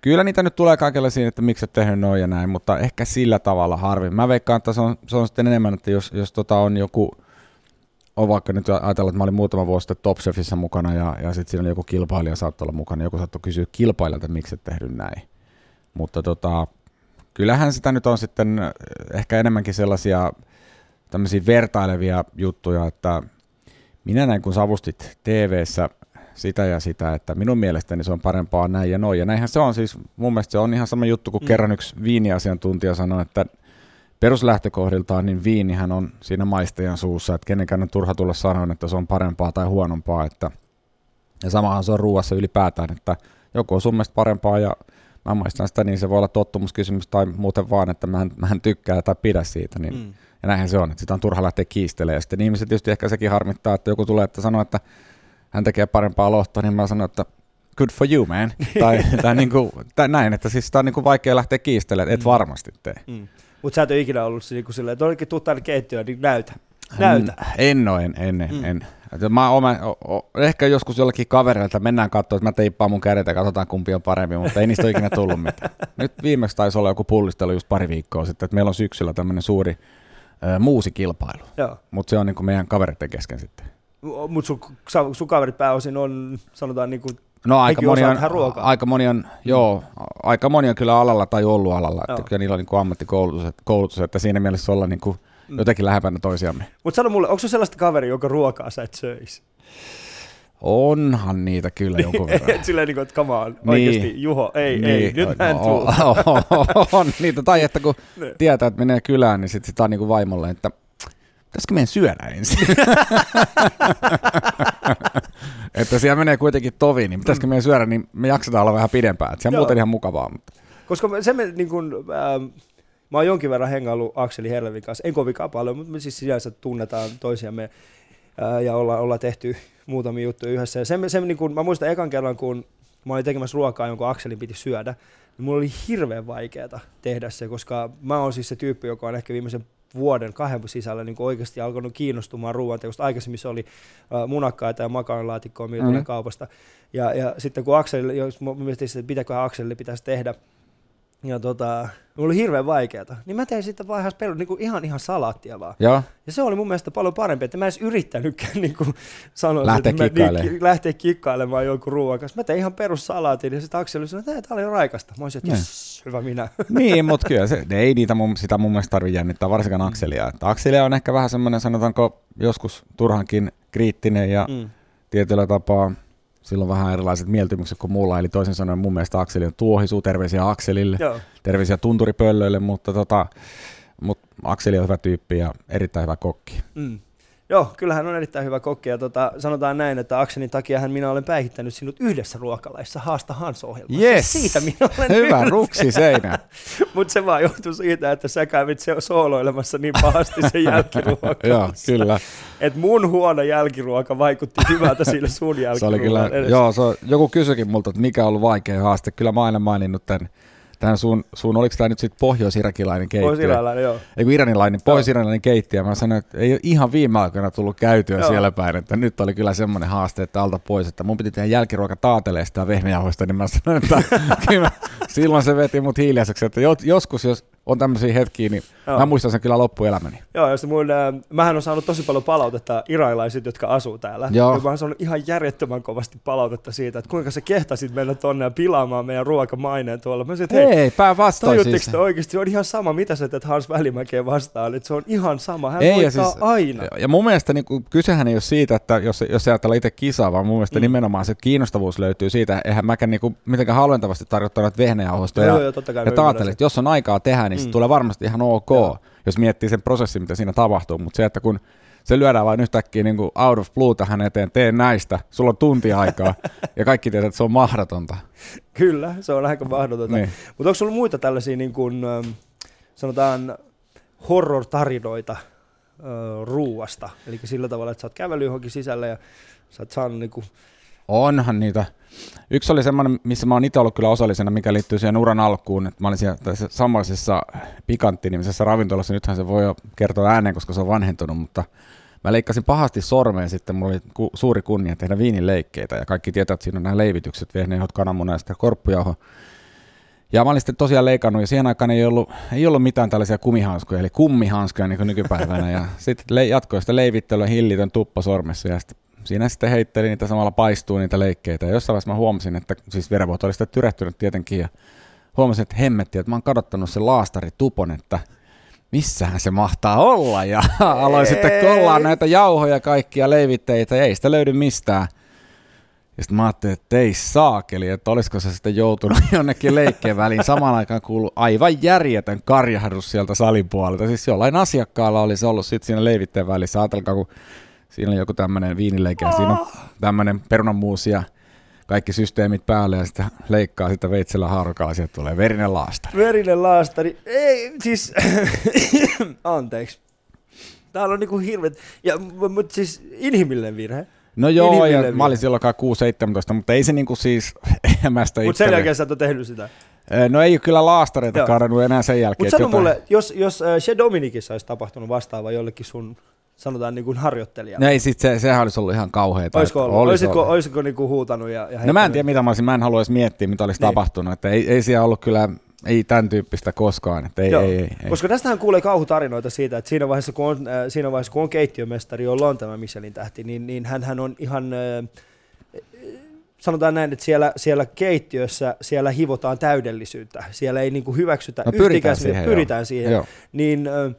kyllä niitä nyt tulee kaikenlaisia, että miksi et tehnyt noin ja näin, mutta ehkä sillä tavalla harvin. Mä veikkaan, että se on, se on sitten enemmän, että jos, jos tota on joku on vaikka nyt ajatella, että mä olin muutama vuosi sitten Top Chefissa mukana ja, ja sitten siinä oli joku kilpailija saattoi olla mukana, joku saattoi kysyä kilpailijalta, miksi et tehnyt näin. Mutta tota, kyllähän sitä nyt on sitten ehkä enemmänkin sellaisia tämmöisiä vertailevia juttuja, että minä näin kun savustit tv sitä ja sitä, että minun mielestäni se on parempaa näin ja noin. Ja näinhän se on siis, mun mielestä se on ihan sama juttu, kun mm. kerran yksi viiniasiantuntija sanoi, että peruslähtökohdiltaan niin viinihän on siinä maistajan suussa, että kenenkään on turha tulla sanoa, että se on parempaa tai huonompaa. Että, ja samahan se on ruuassa ylipäätään, että joku on sun mielestä parempaa ja mä maistan sitä, niin se voi olla tottumuskysymys tai muuten vaan, että mä en, mä en tykkää tai pidä siitä. Niin, mm. Ja näinhän se on, että sitä on turha lähteä kiistelemään. Ja sitten ihmiset tietysti ehkä sekin harmittaa, että joku tulee, että sanoo, että hän tekee parempaa lohtoa, niin mä sanon, että good for you man. tai, tai, niin kuin, tai näin, että siis sitä on niin kuin vaikea lähteä kiistelemään, et mm. varmasti tee. Mm. Mutta sä et ole ikinä ollut niin kuin silleen, että olikin tuu tänne keittiöön, niin näytä. Näytä. En ole, en, en, mm. en. Mä oma, o, o, ehkä joskus jollakin kavereilta mennään katsoa, että mä teippaan mun kädet ja katsotaan kumpi on parempi, mutta ei niistä ole ikinä tullut mitään. Nyt viimeksi taisi olla joku pullistelu just pari viikkoa sitten, että meillä on syksyllä tämmöinen suuri ö, muusikilpailu, mutta se on niin kuin meidän kavereiden kesken sitten. Mutta sun, sun kaverit pääosin on, sanotaan niin kuin No aika moni, on, aika moni on, joo, aika moni on kyllä alalla tai ollut alalla, että kyllä niillä on niin kuin ammattikoulutus, että, koulutus, että siinä mielessä olla niin kuin mm. jotenkin lähempänä toisiamme. Mutta sano mulle, onko se sellaista kaveri, joka ruokaa sä et söisi? Onhan niitä kyllä jonkun verran. Silleen niin kuin, että come on, oikeasti niin. Juho, ei, niin. ei, nyt mä en no, On niitä, tai että kun niin. tietää, että menee kylään, niin sitten sit on niin kuin vaimolle, että pitäisikö meidän syödä ensin? että siellä menee kuitenkin tovi, niin pitäisikö meidän syödä, niin me jaksetaan olla vähän pidempään. Että se on Joo. muuten ihan mukavaa. Mutta. Koska se me, niin kuin, ähm, mä oon jonkin verran hengaillut Akseli Herlevin kanssa, en kovinkaan paljon, mutta me siis sinänsä tunnetaan toisiamme äh, ja olla, olla tehty muutamia juttuja yhdessä. Ja se, se, niin kuin, mä muistan ekan kerran, kun mä olin tekemässä ruokaa, jonka Akselin piti syödä, niin mulla oli hirveän vaikeaa tehdä se, koska mä oon siis se tyyppi, joka on ehkä viimeisen vuoden, kahden sisällä niin oikeasti alkanut kiinnostumaan ruoanteosta. Aikaisemmin se oli uh, munakkaita ja makaronilaatikkoa myytynä mm-hmm. kaupasta. Ja, ja sitten kun Akseli, jos mietin, että pitääkö Akselille pitäisi tehdä, ja tota, mulla oli hirveän vaikeata. Niin mä tein sitten vaan ihan, pelu, niin kuin ihan, ihan salaattia vaan. Ja. ja se oli mun mielestä paljon parempi, että mä edes yrittänytkään niin kuin sanoa, lähteä että kikkailemaan. Niin, lähteä kikkailemaan jonkun ruoan kanssa. Mä tein ihan perussalaatin ja sitten Akseli sanoi, että tämä oli raikasta. Mä olisin, että yes, hyvä minä. niin, mutta kyllä se, ei niitä mun, sitä mun mielestä tarvitse jännittää, varsinkaan Akselia. Että Akselia on ehkä vähän semmoinen, sanotaanko joskus turhankin kriittinen ja mm. tietyllä tapaa – silloin vähän erilaiset mieltymykset kuin mulla, eli toisin sanoen mun mielestä Akseli on tuohisu, terveisiä Akselille, Joo. terveisiä tunturipöllöille, mutta tota, mutta Akseli on hyvä tyyppi ja erittäin hyvä kokki. Mm. Joo, kyllähän on erittäin hyvä kokki ja tota, sanotaan näin, että Akselin takia minä olen päihittänyt sinut yhdessä ruokalaissa Haasta Hans-ohjelmassa. Yes. Siitä minä olen Hyvä ruksi seinä. Mutta se vaan johtuu siitä, että sä kävit se sooloilemassa niin pahasti sen jälkiruokaa. joo, kyllä. Et mun huono jälkiruoka vaikutti hyvältä sille sun jälkiruokalle. Se oli kyllä, joo, se, joku kysyikin multa, että mikä on ollut vaikea haaste. Kyllä mä aina maininnut tämän tähän sun, sun oliko tämä nyt sitten pohjois-irakilainen keittiö? Pohjois-iranilainen, joo. Ei kun iranilainen, pohjois-iranilainen keittiö. Mä sanoin, että ei ole ihan viime aikoina tullut käytyä joo. siellä päin, että nyt oli kyllä semmoinen haaste, että alta pois, että mun piti tehdä jälkiruoka taateleesta vehnäjauhoista, niin mä sanoin, että kyllä, silloin se veti mut hiljaiseksi, että joskus jos on tämmöisiä hetkiä, niin Joo. mä muistan sen kyllä loppuelämäni. Joo, ja mun, äh, mähän on saanut tosi paljon palautetta iranilaiset, jotka asuu täällä. Joo. Ja mä oon saanut ihan järjettömän kovasti palautetta siitä, että kuinka sä kehtasit mennä tonne ja pilaamaan meidän ruokamaineen tuolla. Mä sanoin, hei, Ei, päinvastoin siis. oikeasti, se on ihan sama, mitä sä teet Hans Välimäkeen vastaan, että se on ihan sama, hän ei, ja siis, aina. Ja mun mielestä niin kuin, kysehän ei ole siitä, että jos, jos ajatellaan itse kisaa, vaan mun mielestä mm. nimenomaan se kiinnostavuus löytyy siitä, eihän mäkään niin kuin, mitenkään halventavasti tarjottanut vehnäjauhosta ja, ja, ja taatelit. Jos on aikaa tehdä, niin mm. se tulee varmasti ihan ok, Joo. jos miettii sen prosessin, mitä siinä tapahtuu, mutta se, että kun se lyödään vain yhtäkkiä niin kuin out of blue tähän eteen, tee näistä, sulla on tunti aikaa, ja kaikki tietää, että se on mahdotonta. Kyllä, se on aika mahdotonta. Niin. Mutta onko sulla muita tällaisia, niin kuin, ähm, sanotaan, horror-tarinoita äh, ruuasta? Eli sillä tavalla, että sä oot kävellyt johonkin sisälle ja sä oot saanut niin kuin, Onhan niitä. Yksi oli semmoinen, missä mä oon itse ollut kyllä osallisena, mikä liittyy siihen uran alkuun, että mä olin siellä tässä samaisessa pikantti-nimisessä ravintolassa, nythän se voi jo kertoa ääneen, koska se on vanhentunut, mutta mä leikkasin pahasti sormeen sitten, mulla oli ku, suuri kunnia tehdä viinileikkeitä, ja kaikki tietää, että siinä on nämä leivitykset, vehnäjauhot, kananmuna ja sitten korppujauho. Ja mä olin sitten tosiaan leikannut, ja siihen aikaan ei ollut, ei ollut mitään tällaisia kumihanskuja, eli kummihanskuja niin kuin nykypäivänä, ja sitten le- jatkoi sitä leivittelyä hillitön tuppa sormessa, ja sitten siinä sitten heitteli niitä samalla paistuu niitä leikkeitä. Ja jossain vaiheessa mä huomasin, että siis verenvuoto oli sitten tyrehtynyt tietenkin ja huomasin, että hemmetti, että mä oon kadottanut sen laastari tupon, että missähän se mahtaa olla. Ja aloin sitten kollaa näitä jauhoja kaikkia leivitteitä ja ei sitä löydy mistään. Ja sitten mä ajattelin, että ei saakeli, että olisiko se sitten joutunut jonnekin leikkeen väliin. Samaan aikaan kuulu aivan järjetön karjahdus sieltä salin puolelta. Siis jollain asiakkaalla olisi ollut sitten siinä leivitteen välissä. Ajatelkaa, kun siinä on joku tämmöinen viinileike ja siinä on tämmöinen perunanmuusi ja kaikki systeemit päälle ja sitten leikkaa sitä veitsellä haarukalla, sieltä tulee verinen laastari. Verinen laastari. Ei, siis, anteeksi. Täällä on niinku hirveet, ja, mutta siis inhimillinen virhe. No joo, ja Inhimillinen mä olin virhe. silloin 6-17, mutta ei se niinku siis emästä Mutta sen jälkeen sä et ole tehnyt sitä. No ei ole kyllä laastareita Joo. kadonnut enää sen jälkeen. Mutta sano jotain- mulle, jos, jos äh, se Dominikissa olisi tapahtunut vastaava jollekin sun, sanotaan niin kuin harjoittelijalle. No ei sit se, sehän olisi ollut ihan kauheeta. Olisiko, ollut? olisi olisiko, ollut. olisiko niinku huutanut ja, ja No mä en tiedä mitä mä olisin, mä en halua edes miettiä mitä olisi Niin. tapahtunut, että ei, ei siellä ollut kyllä, ei tämän tyyppistä koskaan, että ei, Joo, ei, ei, ei. Koska tästähän kuulee kauhutarinoita siitä, että siinä vaiheessa, kun on, äh, siinä vaiheessa, kun on keittiömestari, jolla on tämä Michelin tähti, niin, niin hän on ihan, äh, sanotaan näin, että siellä, siellä keittiössä siellä hivotaan täydellisyyttä. Siellä ei niinku hyväksytä No pyritään yhtikäs- siihen, pyritään joo. siihen. Joo. Niin äh,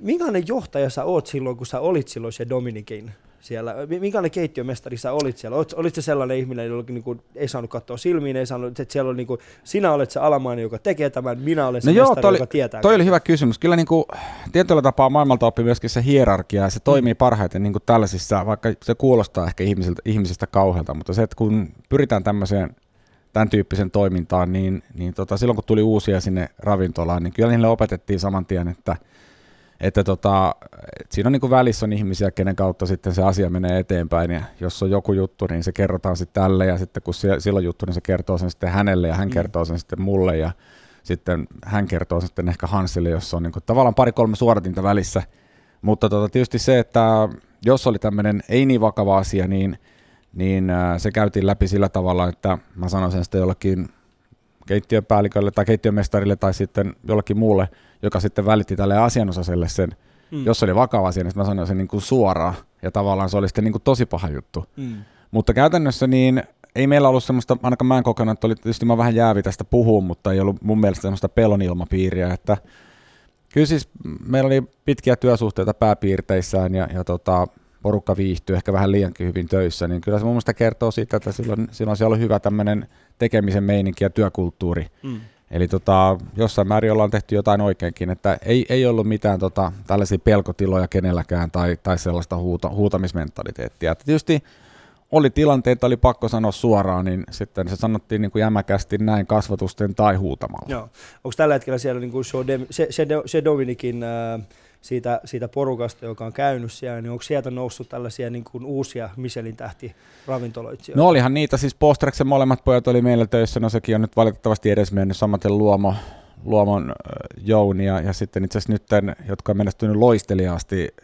minkälainen johtaja sä oot silloin, kun sä olit silloin se Dominikin siellä? Mi- Minkälainen keittiömestari sä olit siellä? Olit, olit se sellainen ihminen, jolla niinku ei saanut katsoa silmiin, ei saanut, että siellä on niinku, sinä olet se alamainen, joka tekee tämän, minä olen se No joo, mestari, toi oli, joka tietää. toi oli hyvä kysymys. Kyllä niin kuin, tietyllä tapaa maailmalta oppii myöskin se hierarkia, ja se toimii parhaiten niin kuin tällaisissa, vaikka se kuulostaa ehkä ihmisiltä, ihmisistä kauhealta, mutta se, että kun pyritään tämmöiseen tämän tyyppisen toimintaan, niin, niin tota, silloin kun tuli uusia sinne ravintolaan, niin kyllä niille opetettiin saman tien, että, että tota, et siinä on niin kuin välissä on ihmisiä, kenen kautta sitten se asia menee eteenpäin, ja jos on joku juttu, niin se kerrotaan sitten tälle, ja sitten kun se, silloin juttu, niin se kertoo sen sitten hänelle, ja hän Mm. kertoo sen sitten mulle, ja sitten hän kertoo sitten ehkä Hansille, jos on niin kuin, tavallaan pari-kolme suoratinta välissä. Mutta tota, tietysti se, että jos oli tämmöinen ei niin vakava asia, niin, niin äh, se käytiin läpi sillä tavalla, että mä sanoin sen sitten jollekin keittiöpäällikölle tai keittiömestarille tai sitten jollekin muulle, joka sitten välitti tälle asianosaiselle sen, Mm. jos se oli vakava asia, niin mä sanoin sen niin kuin suoraan ja tavallaan se oli sitten niin kuin tosi paha juttu. Mm. Mutta käytännössä niin ei meillä ollut semmoista, ainakaan mä en kokenut, että oli tietysti mä vähän jäävi tästä puhua, mutta ei ollut mun mielestä semmoista pelon ilmapiiriä, että kyllä siis meillä oli pitkiä työsuhteita pääpiirteissään ja, ja tota, porukka viihtyi ehkä vähän liiankin hyvin töissä, niin kyllä se mun mielestä kertoo siitä, että silloin, silloin siellä on hyvä tämmöinen tekemisen meininki ja työkulttuuri. Mm. Eli tota, jossain määrin ollaan tehty jotain oikeinkin, että ei, ei ollut mitään tota, tällaisia pelkotiloja kenelläkään tai, tai sellaista huuta, huutamismentaliteettia. Että tietysti oli tilanteita, oli pakko sanoa suoraan, niin sitten se sanottiin niin kuin jämäkästi näin kasvatusten tai huutamalla. Joo. Onko tällä hetkellä siellä niin kuin se, se, se Dominikin ää, siitä, siitä porukasta, joka on käynyt siellä, niin onko sieltä noussut tällaisia niin kuin uusia Michelin tähti ravintoloitsijoita? No olihan niitä, siis Postreksen molemmat pojat oli meillä töissä, no sekin on nyt valitettavasti edes mennyt, samaten Luomo, Luomon äh, Jouni ja, ja sitten itse asiassa nyt, jotka on menestynyt loisteliaasti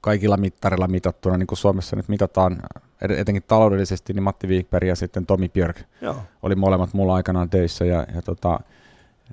kaikilla mittarilla mitattuna, niin kuin Suomessa nyt mitataan ed- etenkin taloudellisesti, niin Matti Wikberg ja sitten Tomi Björk Joo. oli molemmat mulla aikanaan töissä ja, ja tota,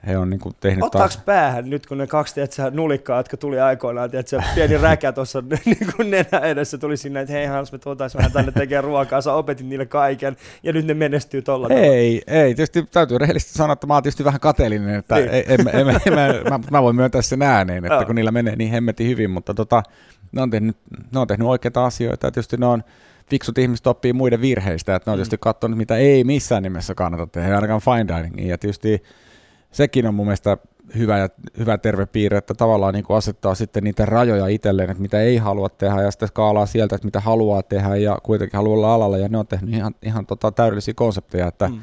he on niin tehnyt Ottaaks päähän nyt, kun ne kaksi tiedätkö, nulikkaa, jotka tuli aikoinaan, tiedätkö, pieni räkä tuossa niin nenä edessä tuli sinne, että hei Hans, me tuotais vähän tänne tekemään ruokaa, sä opetit niille kaiken, ja nyt ne menestyy tolla tavalla. Ei, ei. Tietysti täytyy rehellisesti sanoa, että mä oon tietysti vähän kateellinen, että Niin. ei, en, en, en, en, mä, mä, voin myöntää sen ääneen, että kun niillä menee niin hemmetin hyvin, mutta tota, ne, on tehnyt, ne on tehnyt oikeita asioita ja tietysti ne on fiksut ihmiset oppii muiden virheistä, että ne on Mm. tietysti katsonut, mitä ei missään nimessä kannata tehdä, ainakaan fine diningia, ja tietysti sekin on mun mielestä hyvä ja hyvä terve piirre, että tavallaan niin kuin asettaa sitten niitä rajoja itselleen, että mitä ei halua tehdä ja sitten skaalaa sieltä, että mitä haluaa tehdä ja kuitenkin haluaa olla alalla ja ne on tehnyt ihan, ihan tota täydellisiä konsepteja, että Mm.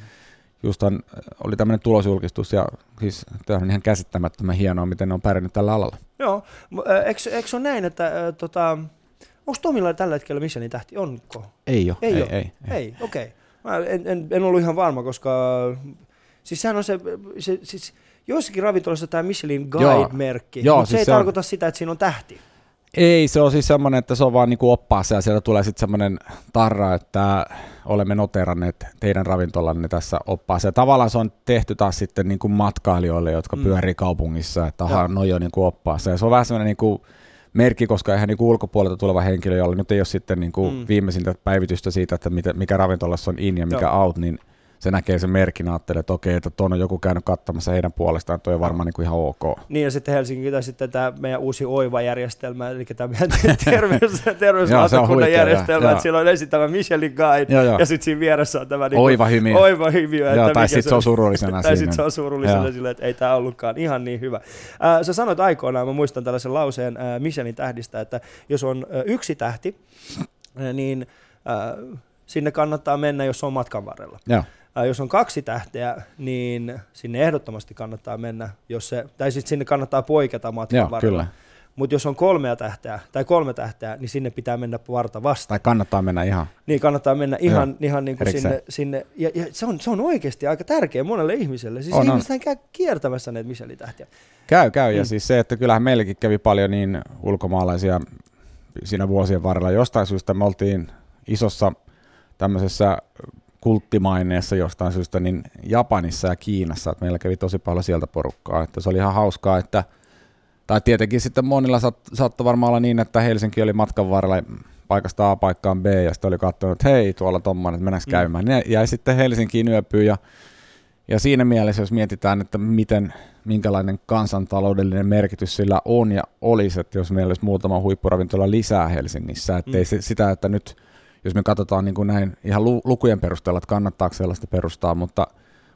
justhan oli tämmöinen tulosjulkistus ja siis tämä on ihan käsittämättömän hienoa, miten ne on pärjännyt tällä alalla. Joo, eikö, eikö se ole näin, että ää, tota, onko Tomilla tällä hetkellä Michelin tähti, onko? Ei ole, Ei ei, oo. ei, ei. Ei, okei. Okay. En, en, en ollut ihan varma, koska siis sehän on se, se siis joissakin ravintoloissa tämä Michelin Joo. Guide-merkki, Joo, mutta se siis ei se on- tarkoita sitä, että siinä on tähti. Ei, se on siis semmoinen, että se on vaan niinku oppaassa ja sieltä tulee sitten semmoinen tarra, että olemme noteranneet teidän ravintolanne tässä oppaassa. Ja tavallaan se on tehty taas sitten niinku matkailijoille, jotka Mm. pyörii kaupungissa, että aha, Joo. noi on niinku oppaassa. Ja se on vähän semmoinen niinku merkki, koska eihän niinku ulkopuolelta tuleva henkilö, jolla nyt ei ole sitten niinku mm. viimeisintä päivitystä siitä, että mitä, mikä ravintolassa on in ja mikä Joo. out, niin se näkee sen merkin, ajattelee, että okei, että tuon on joku käynyt katsomassa heidän puolestaan, toi on varmaan niin kuin ihan ok. Niin ja sitten Helsinki tai sitten tämä meidän uusi OIVA-järjestelmä, eli tämä meidän terveys, terveyslautakunnan järjestelmä, että siellä on esittävä Michelin guide, ja, ja sitten siinä vieressä on tämä niin oiva-hymiö. oiva-hymiö että tai sitten se on surullisena Tai sitten se on surullisena sillä, että ei tämä ollutkaan ihan niin hyvä. Äh, sä sanoit aikoinaan, mä muistan tällaisen lauseen äh, Michelin tähdistä, että jos on äh, yksi tähti, äh, niin äh, sinne kannattaa mennä, jos on matkan varrella. Ja. Jos on kaksi tähteä, niin sinne ehdottomasti kannattaa mennä, jos se, tai sitten sinne kannattaa poiketa matkan Joo, varrella. kyllä. Mutta jos on kolmea tähteä tai kolme tähteä, niin sinne pitää mennä varta vasta. Tai kannattaa mennä ihan. Niin kannattaa mennä ihan, Joo, ihan niin kuin sinne, sinne. Ja, ja se, on, se on oikeasti aika tärkeä monelle ihmiselle. Siis On, on. ihmiset käy kiertämässä näitä Michelin-tähtiä. Käy, käy. Ja Mm. siis se, että kyllähän meilläkin kävi paljon niin ulkomaalaisia siinä vuosien varrella. Jostain syystä me oltiin isossa tämmöisessä kulttimaineessa jostain syystä niin Japanissa ja Kiinassa, että meillä kävi tosi paljon sieltä porukkaa, että se oli ihan hauskaa, että tai tietenkin sitten monilla saat- saattoi varmaan olla niin, että Helsinki oli matkan varrella paikasta A paikkaan B ja sitten oli katsonut, että hei tuolla tommonen, että mennäänkö Mm. käymään. Ne jäi sitten Helsinkiin yöpyyn ja, ja siinä mielessä, jos mietitään, että miten, minkälainen kansantaloudellinen merkitys sillä on ja olisi, että jos meillä olisi muutama huippuravintola lisää Helsingissä, ettei Mm. se, sitä, että nyt jos me katsotaan niin kuin näin ihan lu- lukujen perusteella, että kannattaako sellaista perustaa, mutta,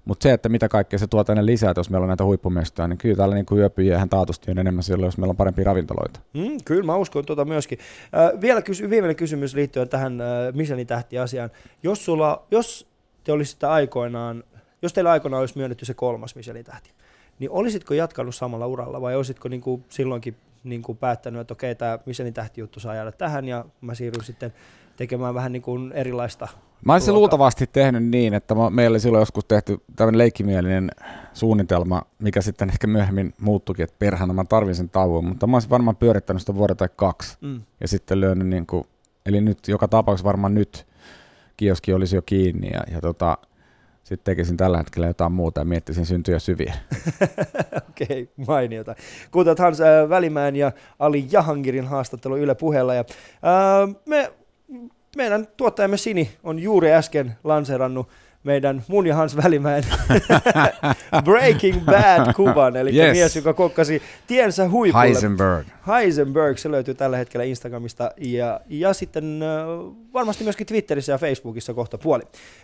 mutta se, että mitä kaikkea se tuo tänne lisää, että jos meillä on näitä huippumestoja, niin kyllä täällä niin kuin yöpyjiä ihan taatusti on enemmän silloin, jos meillä on parempia ravintoloita. Mm, kyllä, mä uskon tuota myöskin. Äh, vielä kysy- viimeinen kysymys liittyen tähän äh, Michelin tähti-asiaan. Jos, sulla, jos te olisitte aikoinaan, jos teillä aikoinaan olisi myönnetty se kolmas Michelin tähti, niin olisitko jatkanut samalla uralla vai olisitko niin kuin silloinkin niin kuin päättänyt, että okei, tämä Michelin tähti-juttu saa jäädä tähän ja mä siirryn sitten tekemään vähän niin kuin erilaista Mä olisin ruokaa? luultavasti tehnyt niin, että meillä oli silloin joskus tehty tämmöinen leikkimielinen suunnitelma, mikä sitten ehkä myöhemmin muuttukin, että perhana mä tarvin sen tauon, mutta mä olisin varmaan pyörittänyt sitä vuoden tai kaksi Mm. ja sitten lyönyt niin kuin, eli nyt joka tapauksessa varmaan nyt kioski olisi jo kiinni ja, ja tota, sitten tekisin tällä hetkellä jotain muuta ja miettisin syntyjä syviä. Okei, mainiota. Kuuntelet Hans äh, Välimäen ja Ali Jahangirin haastattelu Yle puheella. Ja, äh, me, meidän tuottajamme Sini on juuri äsken lanseerannut meidän mun ja Hans Välimäen Breaking Bad-kuvan, eli Yes. mies, joka kokkasi tiensä huipulle. Heisenberg. Heisenberg, se löytyy tällä hetkellä Instagramista ja, ja sitten äh, varmasti myöskin Twitterissä ja Facebookissa kohta puoli.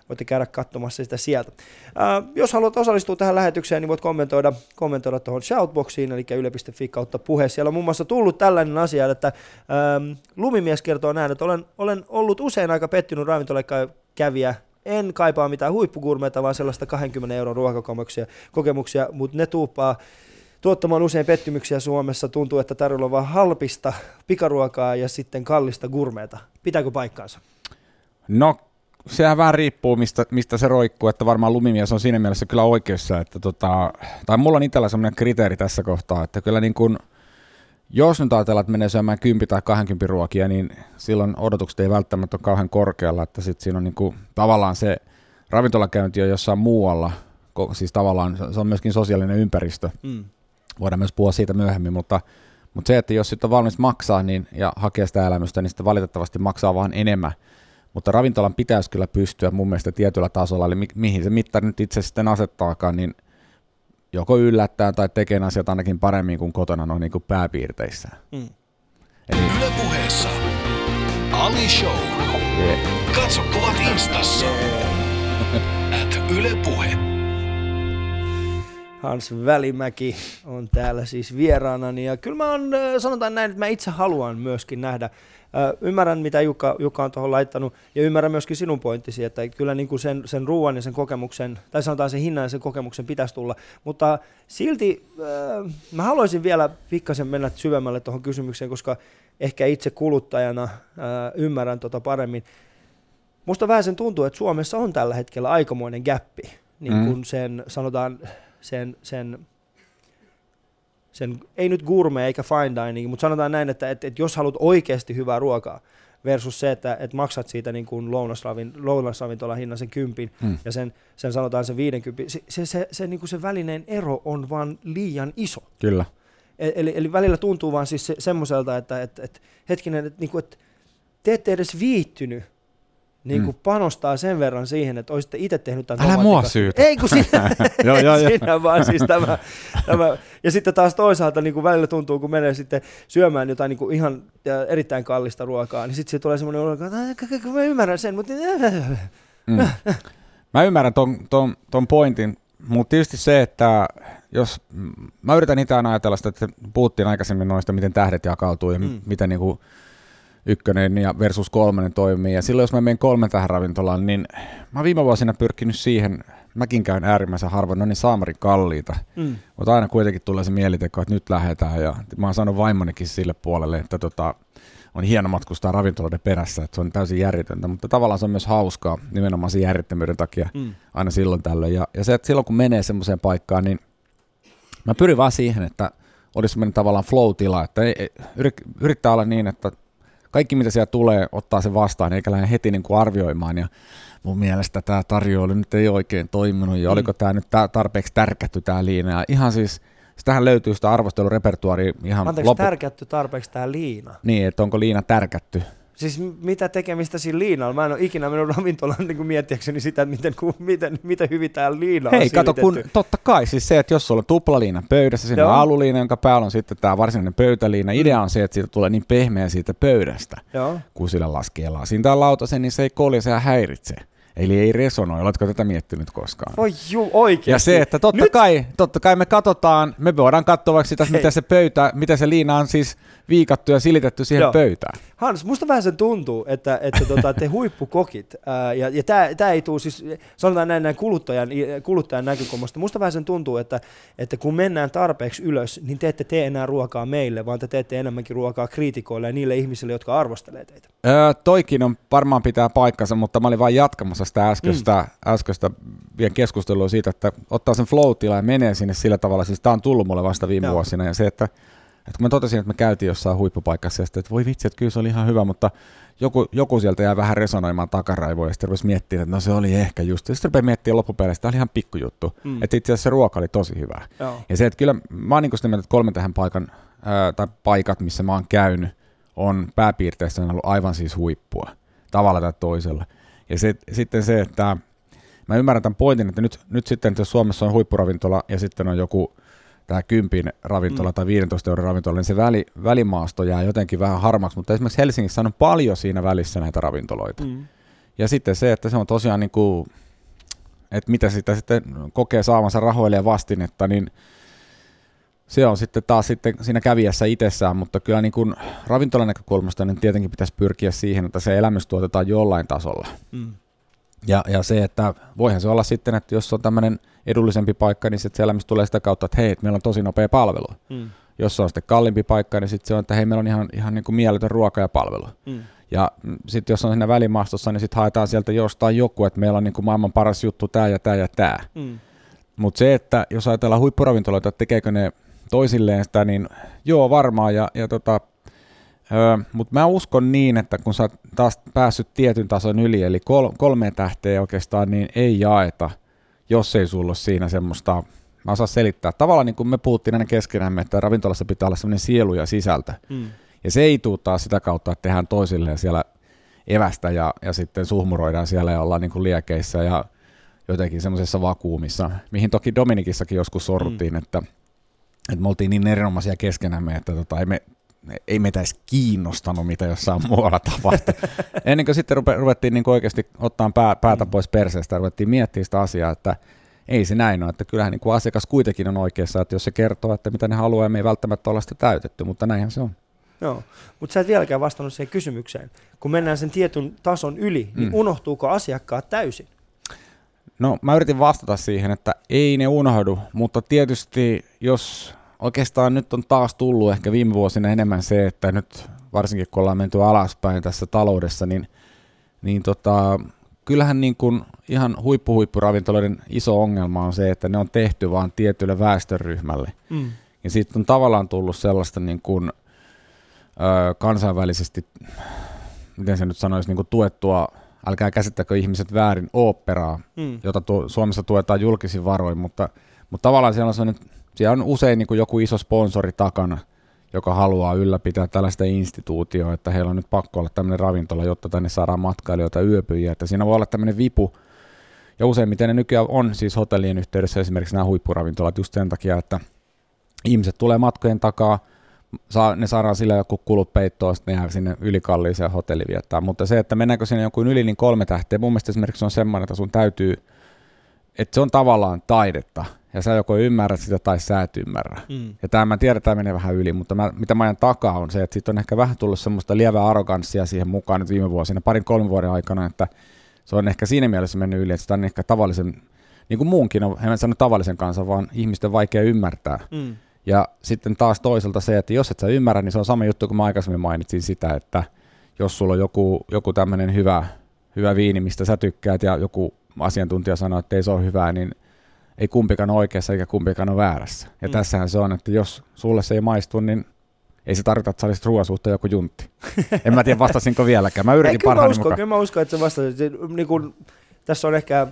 Voitte käydä katsomassa sitä sieltä. Äh, jos haluat osallistua tähän lähetykseen, niin voit kommentoida, kommentoida tuohon shoutboxiin, eli yle.fi kautta puhe. Siellä on muun muassa tullut tällainen asia, että ähm, Lumimies kertoo näin, että olen, olen ollut usein aika pettynyt ravintolakävijä en kaipaa mitään huippugurmeita, vaan sellaista 20 euron ruokakokemuksia, kokemuksia, mutta ne tuuppaa tuottamaan usein pettymyksiä Suomessa. Tuntuu, että tarjolla on vain halpista pikaruokaa ja sitten kallista gurmeita. Pitääkö paikkaansa? No, sehän vähän riippuu, mistä, mistä se roikkuu, että varmaan lumimies on siinä mielessä kyllä oikeassa, että tota, tai mulla on itsellä sellainen kriteeri tässä kohtaa, että kyllä niin kuin, jos nyt ajatellaan, että menee syömään 10 tai 20 ruokia, niin silloin odotukset ei välttämättä ole kauhean korkealla, että sitten siinä on niin kuin, tavallaan se ravintolakäynti on jossain muualla, siis tavallaan se- se on myöskin sosiaalinen ympäristö, Mm. voidaan myös puhua siitä myöhemmin, mutta, mutta se, että jos sitten on valmis maksaa niin, ja hakea sitä elämystä, niin sitten valitettavasti maksaa vaan enemmän. Mutta ravintolan pitäisi kyllä pystyä mun mielestä tietyllä tasolla, eli mi- mihin se mittari nyt itse sitten asettaakaan, niin joko yllättää tai tekee asiat ainakin paremmin kuin kotona noin niin kuin pääpiirteissä. Mm. Eli Yle puheessa. Ali Show. yeah. Katso kuvat instassa. At Yle Puhe. Hans Välimäki on täällä siis vieraanani ja kyllä mä on, äh, sanotaan näin, että mä itse haluan myöskin nähdä. Ymmärrän, mitä Jukka, Jukka on tuohon laittanut ja ymmärrän myöskin sinun pointtisi, että kyllä niin kuin sen, sen ruoan ja sen kokemuksen, tai sanotaan sen hinnan ja sen kokemuksen pitäisi tulla, mutta silti äh, mä haluaisin vielä pikkasen mennä syvemmälle tuohon kysymykseen, koska ehkä itse kuluttajana äh, ymmärrän tota paremmin. Musta vähän sen tuntuu, että Suomessa on tällä hetkellä aikamoinen gäppi, niin Mm. kuin sen, sanotaan, sen, sen, sen, ei nyt gourmet eikä fine dining, mutta sanotaan näin, että, että, että jos haluat oikeasti hyvää ruokaa, versus se, että, että maksat siitä niin kuin lounasravin, lounasravintolan hinnan sen kympin Mm. ja sen, sen sanotaan sen 50, se, se, se, se, niin kuin se välinen ero on vaan liian iso. Kyllä. E- Eli, eli välillä tuntuu vaan siis se, semmoiselta, että, että, että hetkinen, että, niin kuin, että te ette edes viittynyt niin kuin panostaa sen verran siihen, että olisitte itse tehnyt tämän Älä mua syytä. Ei kun sinä, Joo, joo, sinä vaan siis tämä, tämä. Ja sitten taas toisaalta niin kuin välillä tuntuu, kun menee sitten syömään jotain niin kuin ihan erittäin kallista ruokaa, niin sitten tulee semmoinen olo, että "Ah, k- k- mä ymmärrän sen, mutta Mm. Mä ymmärrän ton, ton, ton pointin, mutta tietysti se, että jos mm, mä yritän itse aina ajatella sitä, että puhuttiin aikaisemmin noista, miten tähdet jakautuu ja mm. Mm. miten niinku ykkönen ja versus kolmonen toimii. Ja silloin jos mä menen kolmen tähän ravintolaan, niin mä oon viime vuosina pyrkinyt siihen, mäkin käyn äärimmäisen harvoin, no niin saamarin kalliita. mm. Mutta aina kuitenkin tulee se mieliteko, että nyt lähdetään. Ja mä oon saanut vaimonikin sille puolelle, että tota, on hieno matkustaa ravintoloiden perässä, että se on täysin järjetöntä, mutta tavallaan se on myös hauskaa nimenomaan sen järjettömyyden takia Mm. aina silloin tällöin. Ja, ja se, että silloin kun menee semmoiseen paikkaan, niin mä pyrin vaan siihen, että olisi semmoinen tavallaan flow-tila, että ei, ei, yrit- yrittää olla niin, että kaikki mitä siellä tulee, ottaa se vastaan, eikä lähde heti niin kuin arvioimaan ja mun mielestä tämä tarjoilu nyt ei oikein toiminut ja Mm. oliko tämä nyt tarpeeksi tärkätty tämä liina. Ja ihan siis, sitähän löytyy sitä arvostelurepertuaaria ihan Anteeksi, loppu... tärkätty tarpeeksi tämä liina. Niin, että onko liina tärkätty. Siis mitä tekemistä siinä liinalla? Mä en ole ikinä mennyt ravintolaan niin miettiäkseni sitä, että miten, ku, miten, miten hyvin tämä liina on Hei, kato, kun totta kai siis se, että jos sulla on tuplaliina pöydässä, siinä Joo. on aluliina, jonka päällä on sitten tämä varsinainen pöytäliina. Idea on se, että siitä tulee niin pehmeä siitä pöydästä, Joo. kun sillä laskee lasin tai lautasen, niin se ei kolise ja häiritse. Eli ei resonoi. Oletko tätä miettinyt koskaan? Voi juu, oikeasti. Ja se, että totta Nyt- kai, totta kai me katsotaan, me voidaan katsoa vaikka sitä, miten se pöytä, miten se liina on siis viikattu ja silitetty siihen Joo. pöytään. Hans, musta vähän sen tuntuu, että, että tota, te huippukokit, ää, ja, ja tämä ei tule siis, sanotaan näin, näin kuluttajan, kuluttajan näkökulmasta, musta vähän sen tuntuu, että, että kun mennään tarpeeksi ylös, niin te ette tee enää ruokaa meille, vaan te teette enemmänkin ruokaa kriitikoille ja niille ihmisille, jotka arvostelee teitä. Öö, toikin on varmaan pitää paikkansa, mutta mä olin vain jatkamassa sitä äskeistä, mm. äskeistä vielä keskustelua siitä, että ottaa sen flow ja menee sinne sillä tavalla. Siis tää on tullut mulle vasta viime Joo. vuosina ja se, että, että kun mä totesin, että me käytiin jossain huippupaikassa ja sitten, että voi vitsi, että kyllä se oli ihan hyvä, mutta joku, joku sieltä jää vähän resonoimaan takaraivoja ja sitten rupesi miettimään, että no se oli ehkä just. Ja sitten rupeaa miettimään loppupeleissä, että tämä oli ihan pikkujuttu. Mm. Että itse asiassa se ruoka oli tosi hyvää. Joo. Ja se, että kyllä mä oon niin sitä mieltä, että kolmen tähän paikan, ää, tai paikat, missä mä oon käynyt, on pääpiirteistä on ollut aivan siis huippua, tavalla tai toisella. Ja se, sitten se, että mä ymmärrän tämän pointin, että nyt, nyt sitten, että jos Suomessa on huippuravintola ja sitten on joku tämä kympin ravintola Mm. tai 15 euron ravintola, niin se väli, välimaasto jää jotenkin vähän harmaksi, mutta esimerkiksi Helsingissä on paljon siinä välissä näitä ravintoloita. Mm. Ja sitten se, että se on tosiaan niin kuin, että mitä sitä sitten kokee saavansa rahoille ja vastinetta, niin se on sitten taas sitten siinä kävijässä itsessään, mutta kyllä niin kuin ravintolan näkökulmasta niin tietenkin pitäisi pyrkiä siihen, että se elämys tuotetaan jollain tasolla. Mm. Ja, ja se, että voihan se olla sitten, että jos on tämmöinen edullisempi paikka, niin sitten se elämys tulee sitä kautta, että hei, että meillä on tosi nopea palvelu. Mm. Jos se on sitten kalliimpi paikka, niin sitten se on, että hei, meillä on ihan, ihan niin kuin mieletön ruoka ja palvelu. Mm. Ja sitten jos on siinä välimaastossa, niin sitten haetaan sieltä jostain joku, että meillä on niin kuin maailman paras juttu tämä ja tämä ja tämä. Mm. Mutta se, että jos ajatellaan huippuravintoloita, että tekeekö ne toisilleen sitä, niin joo varmaan. Ja, ja tota, mutta mä uskon niin, että kun sä oot taas päässyt tietyn tason yli, eli kol, kolme tähteä oikeastaan, niin ei jaeta, jos ei sulla ole siinä semmoista, mä osaan selittää. Tavallaan niin kuin me puhuttiin aina keskenämme, että ravintolassa pitää olla semmoinen sielu ja sisältö. Mm. Ja se ei tule taas sitä kautta, että tehdään toisilleen siellä evästä ja, ja sitten suhmuroidaan siellä ja ollaan niin kuin liekeissä ja jotenkin semmoisessa vakuumissa, mihin toki Dominikissakin joskus sorruttiin, mm. että, että me oltiin niin erinomaisia keskenämme, että tota, ei, me, ei meitä edes kiinnostanut, mitä jossain muualla tapahtui. Ennen kuin sitten ruvettiin niin kuin oikeasti ottaa pää, päätä pois perseestä ruvettiin miettimään sitä asiaa, että ei se näin ole, että kyllähän niin kuin asiakas kuitenkin on oikeassa, että jos se kertoo, että mitä ne haluaa, me ei välttämättä olla sitä täytetty, mutta näinhän se on. Joo, mutta sä et vieläkään vastannut siihen kysymykseen. Kun mennään sen tietyn tason yli, niin Mm. unohtuuko asiakkaat täysin? No mä yritin vastata siihen, että ei ne unohdu, mutta tietysti jos oikeastaan nyt on taas tullut ehkä viime vuosina enemmän se, että nyt varsinkin kun ollaan menty alaspäin tässä taloudessa, niin, niin tota, kyllähän niin kuin ihan huippuhuippuravintoloiden iso ongelma on se, että ne on tehty vaan tietylle väestöryhmälle. Mm. Ja siitä on tavallaan tullut sellaista niin kuin, ö, kansainvälisesti, miten se nyt sanoisi, niin kuin tuettua, älkää käsittäkö ihmiset väärin, oopperaa, Mm. jota tu- Suomessa tuetaan julkisin varoin, mutta, mutta tavallaan siellä on, sellainen, siellä on usein niin kuin joku iso sponsori takana, joka haluaa ylläpitää tällaista instituutioa, että heillä on nyt pakko olla tämmöinen ravintola, jotta tänne saadaan matkailijoita yöpyjiä, että siinä voi olla tämmöinen vipu, ja useimmiten ne nykyään on siis hotellien yhteydessä esimerkiksi nämä huippuravintolat just sen takia, että ihmiset tulee matkojen takaa, saa, ne saadaan sillä joku kulut peittoon, sitten ne jää sinne ylikalliiseen hotelliin viettää. Mutta se, että mennäänkö sinne joku yli niin kolme tähteä, mun mielestä esimerkiksi on semmoinen, että sun täytyy, että se on tavallaan taidetta, ja sä joko ymmärrät sitä tai sä et ymmärrä. Mm. Ja tämä mä tiedän, tämä menee vähän yli, mutta mä, mitä mä ajan takaa on se, että siitä on ehkä vähän tullut semmoista lievää arroganssia siihen mukaan nyt viime vuosina, parin kolmen vuoden aikana, että se on ehkä siinä mielessä mennyt yli, että sitä on ehkä tavallisen, niin kuin muunkin on, en sano tavallisen kanssa, vaan ihmisten vaikea ymmärtää. Mm. Ja sitten taas toiselta se, että jos et sä ymmärrä, niin se on sama juttu kuin mä aikaisemmin mainitsin sitä, että jos sulla on joku, joku tämmöinen hyvä, hyvä viini, mistä sä tykkäät ja joku asiantuntija sanoo, että ei se ole hyvää, niin ei kumpikaan ole oikeassa eikä kumpikaan ole väärässä. Ja mm. tässähän se on, että jos sulle se ei maistu, niin ei se tarkoita, että sä olisit ruoan joku juntti. en mä tiedä, vastasinko vieläkään. Mä yritin parhaani uskon, mukaan. Kyllä mä uskon, että se vastasit. Niin kun, tässä on ehkä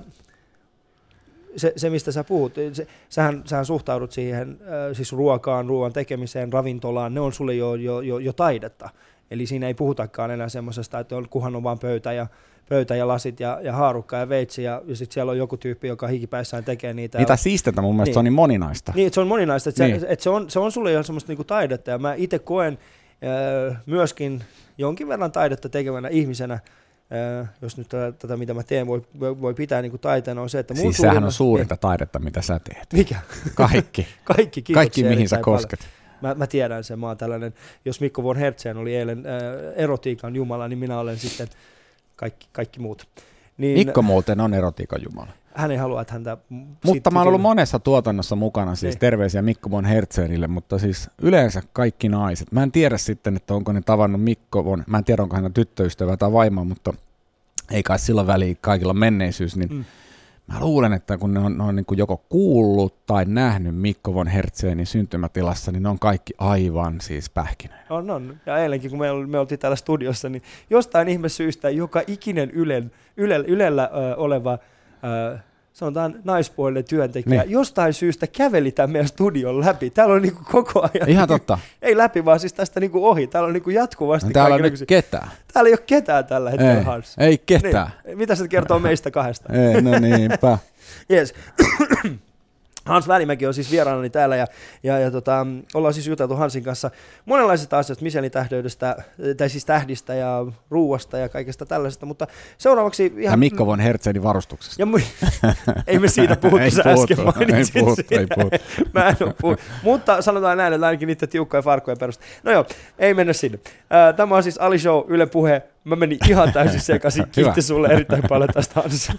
se, se, mistä sä puhut, se, sähän, sähän suhtaudut siihen, äh, siis ruokaan, ruoan tekemiseen, ravintolaan, ne on sulle jo, jo, jo, jo taidetta. Eli siinä ei puhutakaan enää semmoisesta, että on, kuhan on vaan pöytä ja, pöytä ja lasit ja, ja haarukka ja veitsi ja, ja sitten siellä on joku tyyppi, joka hikipäissään tekee niitä. Niitä siistetä mun mielestä niin. se on niin moninaista. Niin, että se on moninaista, että, niin. se, että se, on, se on sulle jo semmoista niinku taidetta ja mä itse koen äh, myöskin jonkin verran taidetta tekevänä ihmisenä, äh, jos nyt tätä, tätä, mitä mä teen, voi, voi pitää niin kuin taiteena, on se, että mun Siis sehän on suurinta niin. taidetta, mitä sä teet. Mikä? Kaikki. Kaikki, Kaikki, mihin sä kosket. Mä, mä tiedän sen, mä oon tällainen, jos Mikko von Hertzen oli eilen äh, erotiikan jumala, niin minä olen sitten kaikki, kaikki muut. Niin, Mikko muuten on erotiikan jumala. Hän ei halua, että häntä... Mutta mä oon ollut monessa tuotannossa mukana, siis niin. terveisiä Mikko von Herzenille, mutta siis yleensä kaikki naiset. Mä en tiedä sitten, että onko ne tavannut Mikko von, mä en tiedä, onko hän tyttöystävä tai vaimo, mutta ei kai sillä väliä kaikilla menneisyys, niin mm. Mä luulen, että kun ne on, ne on niin kuin joko kuullut tai nähnyt Mikko von Hertzenin syntymätilassa, niin ne on kaikki aivan siis pähkinöitä. On, on. Ja eilenkin, kun me, me oltiin täällä studiossa, niin jostain ihme syystä joka ikinen Ylen, Yle, Ylellä ö, oleva ö, sanotaan naispuolinen työntekijä, niin. jostain syystä käveli tämän meidän studion läpi. Täällä on niinku koko ajan... Ihan totta. Ei läpi, vaan siis tästä niinku ohi. Täällä on niinku jatkuvasti... No, täällä on nyt ketään. Täällä ei ole ketään tällä hetkellä, ei, Hans. Ei ketään. Niin. Mitä se kertoo meistä kahdesta? ei, no niinpä. yes. Hans Välimäki on siis vieraanani täällä ja, ja, ja tota, ollaan siis juteltu Hansin kanssa monenlaisista asioista, Michelin tähdeydestä, tai siis tähdistä ja ruuasta ja kaikesta tällaisesta, mutta seuraavaksi ihan... Ja Mikko von Hertzenin varustuksesta. Ja mu- ei me siitä puhuttu, sä äsken mainitsin ei puhuttu, ei puhuttu. Mä en ole puhuttu. Mutta sanotaan näin, että ainakin niiden tiukkoja farkkoja perusta. No joo, ei mennä sinne. Tämä on siis Ali Show, Yle Puhe. Mä menin ihan täysin sekaisin. Kiitos sulle erittäin paljon tästä Hans.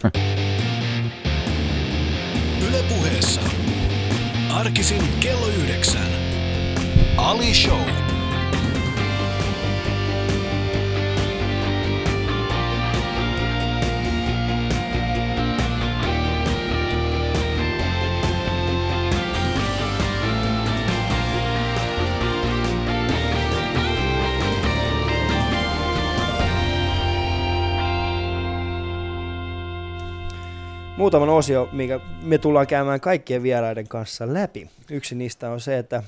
Arkisin kello yhdeksän. Ali Show. Muutaman osio, mikä me tullaan käymään kaikkien vieraiden kanssa läpi. Yksi niistä on se, että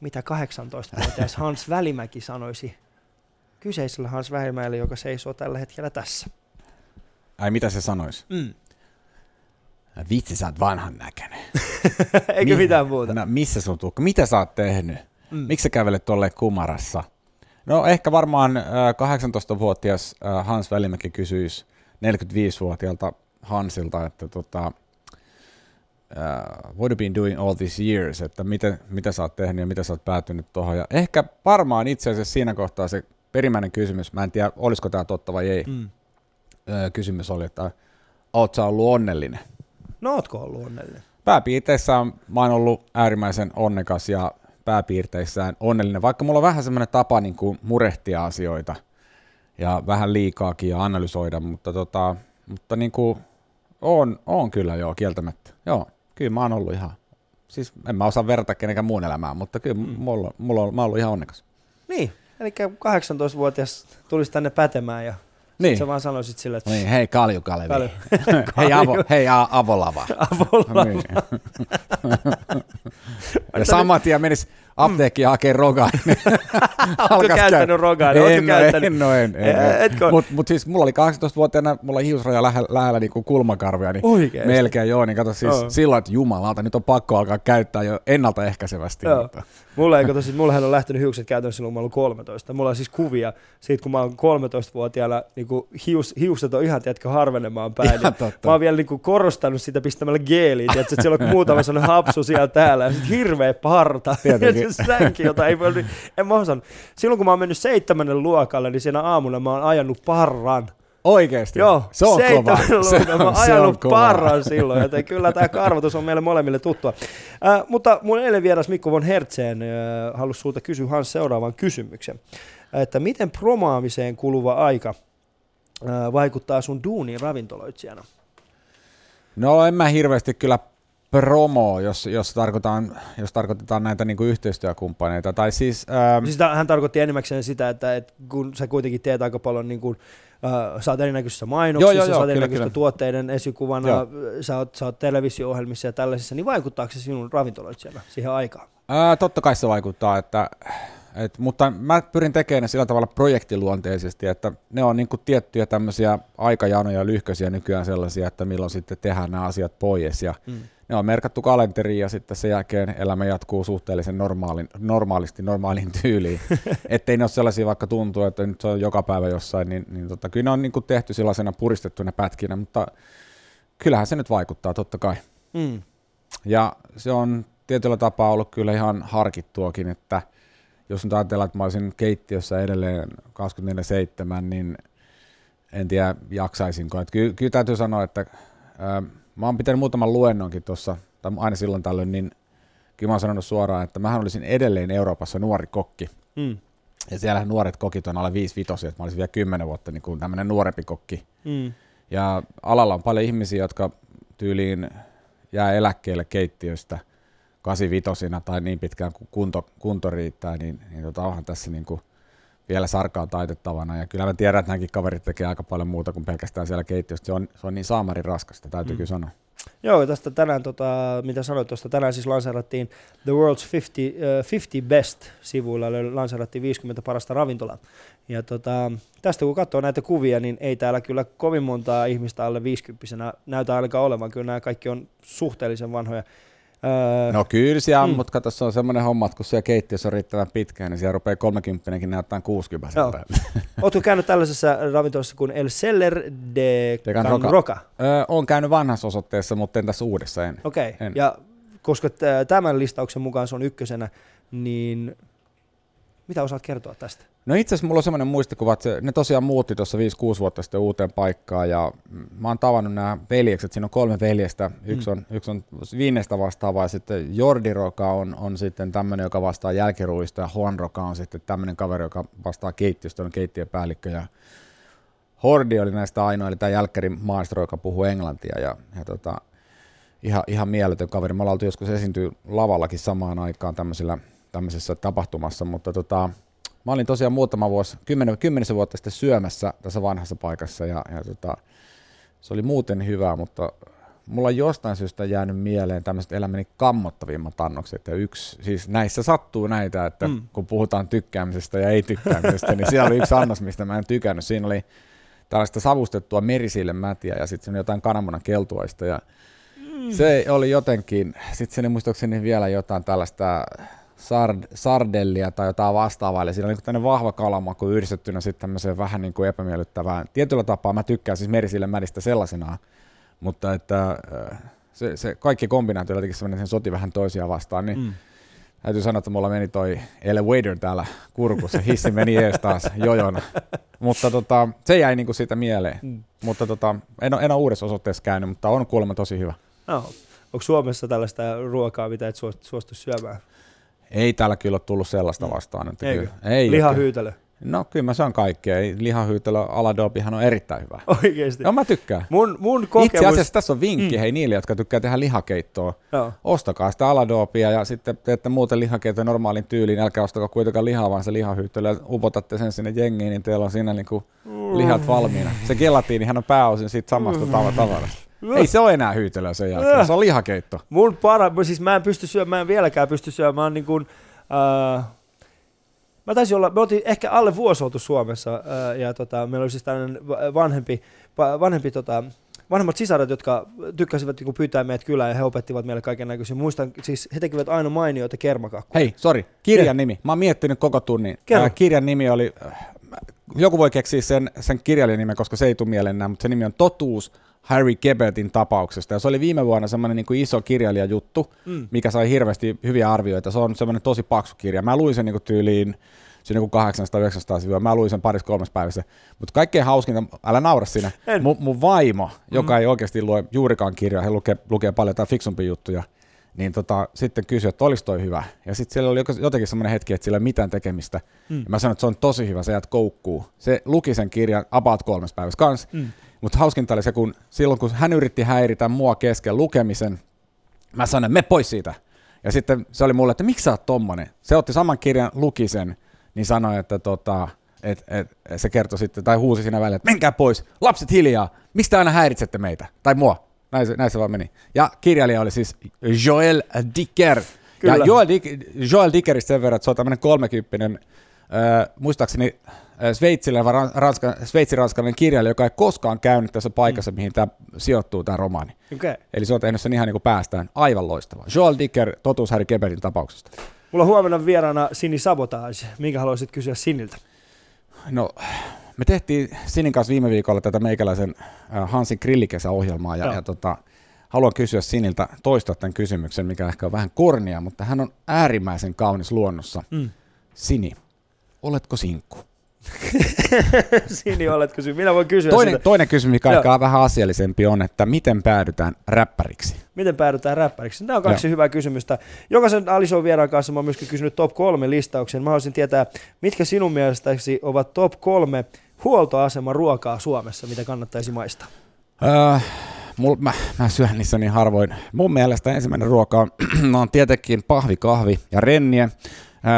mitä 18-vuotias Hans Välimäki sanoisi kyseisellä Hans Välimäelle, joka seisoo tällä hetkellä tässä. Ai mitä se sanoisi? Mm. Vitsi, sä oot vanhan näköinen. Eikö Mi- mitään muuta? No, missä sun tukka? Mitä sä oot tehnyt? Mm. Miksi sä kävelet tuolle kumarassa? No ehkä varmaan äh, 18-vuotias äh, Hans Välimäki kysyisi 45-vuotiaalta Hansilta, että tota, uh, what have been doing all these years, että mitä, mitä sä oot tehnyt ja mitä sä oot päätynyt tuohon. Ja ehkä varmaan itse asiassa siinä kohtaa se perimmäinen kysymys, mä en tiedä olisiko tämä totta vai ei, mm. kysymys oli, että oot sä ollut onnellinen? No ootko ollut onnellinen? Pääpiirteissä mä oon ollut äärimmäisen onnekas ja pääpiirteissään onnellinen, vaikka mulla on vähän semmoinen tapa niin kuin murehtia asioita ja vähän liikaakin ja analysoida, mutta, tota, mutta niin kuin on, on kyllä joo, kieltämättä. Joo, kyllä mä oon ollut ihan, siis en mä osaa verrata kenenkään muun elämään, mutta kyllä mm. mulla, mulla on, mä oon ollut ihan onnekas. Niin, eli 18-vuotias tulisi tänne pätemään ja niin. sä vaan sanoisit sille, että... Niin, hei Kalju Kalevi. Kalju. hei, avo, hei a, Avolava. Avolava. Niin. ja saman tien menisi apteekki ja hakee rogaa. Oletko käyttänyt rogaa? En, Oletko käyttänyt? en, en, en, en, Eh, etkö? Mutta mut siis mulla oli 18-vuotiaana, mulla oli hiusraja lähellä, lähellä niinku kulmakarvia, niin Oikeesti? melkein joo, niin kato siis Joo. silloin, että jumalauta, nyt on pakko alkaa käyttää jo ennaltaehkäisevästi. Joo. Mutta. Mulla ei kato, siis mullahan on lähtenyt hiukset käytännössä silloin, kun mä olin 13. Mulla on siis kuvia siitä, kun mä oon 13-vuotiaana, niin kuin hius, hiukset on ihan, tiedätkö, harvenemaan päin. Ihan totta. Mä oon vielä niin kuin korostanut sitä pistämällä geeliä, tiedätkö, että siellä on muutama sellainen hapsu siellä täällä, ja sit hirveä parta. Tietenkin. Sänki, jota ei voi, en mä osannut. Silloin kun mä oon mennyt seitsemännen luokalle, niin siinä aamulla mä oon ajanut parran. Oikeesti? Joo, se on kova. Se luokalla mä on, oon se on ajanut parran silloin, joten kyllä tämä karvotus on meille molemmille tuttua. Äh, mutta mun eilen vieras Mikko von Hertzeen äh, halusi sulta kysyä Hans seuraavan kysymyksen. Että miten promaamiseen kuluva aika äh, vaikuttaa sun duuniin ravintoloitsijana? No en mä hirveästi kyllä promo, jos, jos, tarkoitaan, jos tarkoitetaan näitä niin kuin yhteistyökumppaneita. Tai siis, ähm, Siis hän tarkoitti enimmäkseen sitä, että, että kun sä kuitenkin teet aika paljon niin kuin, äh, oot erinäköisissä mainoksissa, Joo, joo, joo, kyllä, erinäköistä tuotteiden esikuvana, Joo. sä oot, sä oot televisio-ohjelmissa ja tällaisissa, niin vaikuttaako se sinun ravintoloitsijana siihen aikaan? ää, totta kai se vaikuttaa, että, et, mutta mä pyrin tekemään ne sillä tavalla projektiluonteisesti, että ne on niin kuin tiettyjä tämmöisiä aikajanoja, lyhköisiä nykyään sellaisia, että milloin sitten tehdään nämä asiat pois ja Mm. Ne on merkattu kalenteriin ja sitten sen jälkeen elämä jatkuu suhteellisen normaalin, normaalisti normaaliin tyyliin. Ettei ne ole sellaisia, vaikka tuntuu, että nyt se on joka päivä jossain, niin, niin tota, kyllä ne on niin kuin tehty sellaisena puristettuna pätkinä, mutta kyllähän se nyt vaikuttaa totta kai. Mm. Ja se on tietyllä tapaa ollut kyllä ihan harkittuakin, että jos nyt ajatellaan, että mä olisin keittiössä edelleen 24-7, niin en tiedä jaksaisinko. Että kyllä, kyllä täytyy sanoa, että ää, mä oon pitänyt muutaman luennonkin tuossa, tai aina silloin tällöin, niin kyllä mä oon sanonut suoraan, että mähän olisin edelleen Euroopassa nuori kokki. Mm. Ja siellähän nuoret kokit on alle 5 vitosia, että mä olisin vielä 10 vuotta niin kuin tämmöinen nuorempi kokki. Mm. Ja alalla on paljon ihmisiä, jotka tyyliin jää eläkkeelle keittiöstä 85 tai niin pitkään kuin kunto, kunto riittää, niin, niin tota onhan tässä niin kuin vielä sarkaa taitettavana. Ja kyllä mä tiedän, että nämäkin kaverit tekee aika paljon muuta kuin pelkästään siellä keittiöstä. Se on, se on niin saamarin raskasta, täytyy Mm. kyllä sanoa. Joo, tästä tänään, tota, mitä sanoit tuosta, tänään siis lanseerattiin The World's 50, uh, 50 Best-sivuilla, eli lanseerattiin 50 parasta ravintolaa. Ja tota, tästä kun katsoo näitä kuvia, niin ei täällä kyllä kovin montaa ihmistä alle 50 näytä ainakaan olevan. Kyllä nämä kaikki on suhteellisen vanhoja. Öö, No kyllä siellä Mm. mutta kato, se on semmoinen homma, että kun siellä keittiössä on riittävän pitkään, niin siellä rupeaa 30 näyttää 60 Joo. Oletko käynyt tällaisessa ravintolassa kuin El Celler de De Can Roca. Roca? Öö, on käynyt vanhassa osoitteessa, mutta en tässä uudessa en. Okei, okay. En. ja koska tämän listauksen mukaan se on ykkösenä, niin mitä osaat kertoa tästä? No itse asiassa mulla on semmoinen muistikuva, että ne tosiaan muutti tuossa 5-6 vuotta sitten uuteen paikkaan ja mm, mä oon tavannut nämä veljekset, siinä on kolme veljestä, yksi on, yksi on viineistä vastaava ja sitten Jordi Roka on, on sitten tämmöinen, joka vastaa jälkiruuista ja Juan Roka on sitten tämmöinen kaveri, joka vastaa keittiöstä, on keittiöpäällikkö ja Hordi oli näistä ainoa, eli tämä jälkkärin maestro, joka puhuu englantia ja, ja tota, ihan, ihan mieletön kaveri. Me ollaan joskus esiintyä lavallakin samaan aikaan tämmöisellä, tämmöisessä tapahtumassa, mutta tota, mä olin tosiaan muutama vuosi, kymmenen, kymmenisen vuotta sitten syömässä tässä vanhassa paikassa ja, ja tota, se oli muuten hyvä, mutta mulla on jostain syystä jäänyt mieleen tämmöiset elämäni kammottavimmat annokset. Ja yksi, siis näissä sattuu näitä, että Mm. kun puhutaan tykkäämisestä ja ei tykkäämisestä, niin siellä oli yksi annos, mistä mä en tykännyt. Siinä oli tällaista savustettua merisillemätiä ja sitten jotain kananmunan keltuaista ja Mm. se oli jotenkin, sitten sinne muistaakseni vielä jotain tällaista sard, sardellia tai jotain vastaavaa, eli siinä oli niin tämmöinen vahva kalamaku yhdistettynä sitten tämmöiseen vähän niin kuin epämiellyttävään. Tietyllä tapaa mä tykkään siis merisille mädistä sellaisenaan, mutta että äh, se, se kaikki kombinaatio jotenkin semmoinen, että se soti vähän toisiaan vastaan, niin mm. Täytyy sanoa, että mulla meni toi elevator täällä kurkussa, hissi meni ees taas jojona, mutta tota, se jäi niinku siitä mieleen. Mm. Mutta tota, en, ole, en ole uudessa osoitteessa käynyt, mutta on kuulemma tosi hyvä. No, onko Suomessa tällaista ruokaa, mitä et suostu syömään? Ei täällä kyllä ole tullut sellaista vastaan. Että Eikö? kyllä, ei Lihahyytelö. No kyllä mä saan kaikkea. Lihahyytelö Aladobihan on erittäin hyvä. Oikeesti. Joo, mä tykkään. Mun, mun Itse kokemus... asiassa tässä on vinkki Mm. mm. hei niille, jotka tykkää tehdä lihakeittoa. Joo. Ostakaa sitä Aladobia ja sitten teette muuten lihakeittoa normaalin tyyliin. Älkää ostako kuitenkaan lihaa, vaan se lihahyytelö ja upotatte sen sinne jengiin, niin teillä on siinä niinku lihat valmiina. Se gelatiinihan on pääosin siitä samasta tava- tavarasta. Ei se ole enää hyytelöä sen jälkeen, se on lihakeitto. Mun para, siis mä en pysty syömään, mä en vieläkään pysty syömään niin kuin, Uh, mä taisin olla, me oltiin ehkä alle vuosi oltu Suomessa uh, ja tota, meillä oli siis tällainen vanhempi, vanhempi tota, vanhemmat sisaret, jotka tykkäsivät niin pyytää meidät kylään ja he opettivat meille kaiken näköisiä. Muistan, siis he tekivät aina mainioita kermakakkuja. Hei, sorry, kirjan ja. nimi. Mä oon miettinyt koko tunnin. Kerro. Äh, kirjan nimi oli, äh, joku voi keksiä sen, sen kirjailijan nimen, koska se ei tule mieleen mutta se nimi on Totuus Harry Gebeltin tapauksesta. Ja se oli viime vuonna semmoinen niin iso kirjailijajuttu, mm. mikä sai hirveästi hyviä arvioita. Se on semmoinen tosi paksu kirja. Mä luin sen niin tyyliin siinä joku 800-900 sivua. Mä luin sen parissa kolmessa päivässä. Mutta kaikkein hauskinta, älä naura siinä, mun, mun vaimo, joka mm. ei oikeasti lue juurikaan kirjaa, he lukee, lukee paljon jotain fiksumpia juttuja, niin tota, sitten kysyi, että olisi toi hyvä. Ja sitten siellä oli jotenkin semmoinen hetki, että sillä ei ole mitään tekemistä. Mm. Ja mä sanoin, että se on tosi hyvä, se jäät koukkuu. Se luki sen kirjan about kolmes päivässä kanssa. Mm. Mutta hauskinta oli se, kun silloin kun hän yritti häiritä mua kesken lukemisen, mä sanoin, me pois siitä. Ja sitten se oli mulle, että miksi sä oot tommonen? Se otti saman kirjan, luki sen, niin sanoi, että tota, et, et, se kertoi sitten, tai huusi siinä välillä, että menkää pois, lapset hiljaa, miksi te aina häiritsette meitä, tai mua. Näin se, näin se vaan meni. Ja kirjailija oli siis Joel Dicker. Kyllä. Ja Joel, Dick, Joel Dickeristä sen verran, että se on tämmöinen kolmekymppinen, äh, muistaakseni sveitsiläinen, ranska, sveitsiranskalainen kirjailija, joka ei koskaan käynyt tässä paikassa, mm. mihin tämä sijoittuu, tämä romaani. Okay. Eli se on tehnyt sen ihan niin kuin päästään. Aivan loistava. Joel Dicker, totuus Harry Keberin tapauksesta. Mulla on huomenna vieraana Sini Sabotage. Minkä haluaisit kysyä Siniltä? No, me tehtiin Sinin kanssa viime viikolla tätä meikäläisen Hansin grillikesäohjelmaa ja, ja tota, haluan kysyä Siniltä toistaa tämän kysymyksen, mikä ehkä on vähän kornia, mutta hän on äärimmäisen kaunis luonnossa. Mm. Sini, oletko sinkku? Sini, oletko kysyä? Minä voin kysyä toinen, sitä. Toinen kysymys, mikä on vähän asiallisempi, on, että miten päädytään räppäriksi? Miten päädytään räppäriksi? Nämä on kaksi Joo. hyvää kysymystä. Jokaisen Alison vieraan kanssa mä oon myöskin kysynyt top kolme listauksen. Mä haluaisin tietää, mitkä sinun mielestäsi ovat top kolme huoltoasema ruokaa Suomessa, mitä kannattaisi maistaa? Öö, mul, mä, mä syön niissä niin harvoin. Mun mielestä ensimmäinen ruoka on, on tietenkin pahvi, kahvi ja rennie.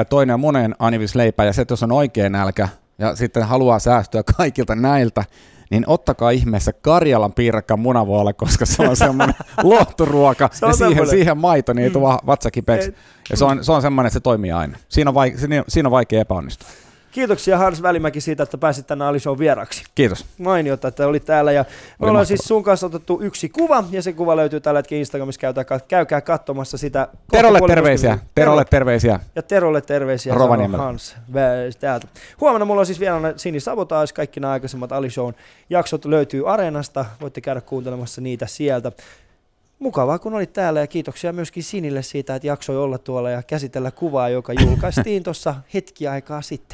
Toinen on monen anivisleipä ja se, jos on oikein nälkä, ja sitten haluaa säästyä kaikilta näiltä, niin ottakaa ihmeessä Karjalan piirakka munavuolle, koska se on semmoinen luotturuoka, se on ja siihen, siihen maito, niin ei mm. vatsakipeksi. Ja se on, se on semmoinen, että se toimii aina. Siinä on, vaike, siinä on vaikea epäonnistua. Kiitoksia Hans Välimäki siitä, että pääsit tänne Alison vieraksi. Kiitos. Mainiota, että olit täällä. Ja me ollaan siis sun kanssa otettu yksi kuva, ja se kuva löytyy tällä hetkellä Instagramissa. Käykää, käykää katsomassa sitä. Terolle terveisiä. Terolle terveisiä. Ja Terolle terveisiä. Hans täältä. Huomenna mulla on siis vielä Sini Sabotage. Kaikki nämä aikaisemmat Alison jaksot löytyy Areenasta. Voitte käydä kuuntelemassa niitä sieltä. Mukavaa, kun olit täällä ja kiitoksia myöskin Sinille siitä, että jaksoi olla tuolla ja käsitellä kuvaa, joka julkaistiin tuossa hetki aikaa sitten.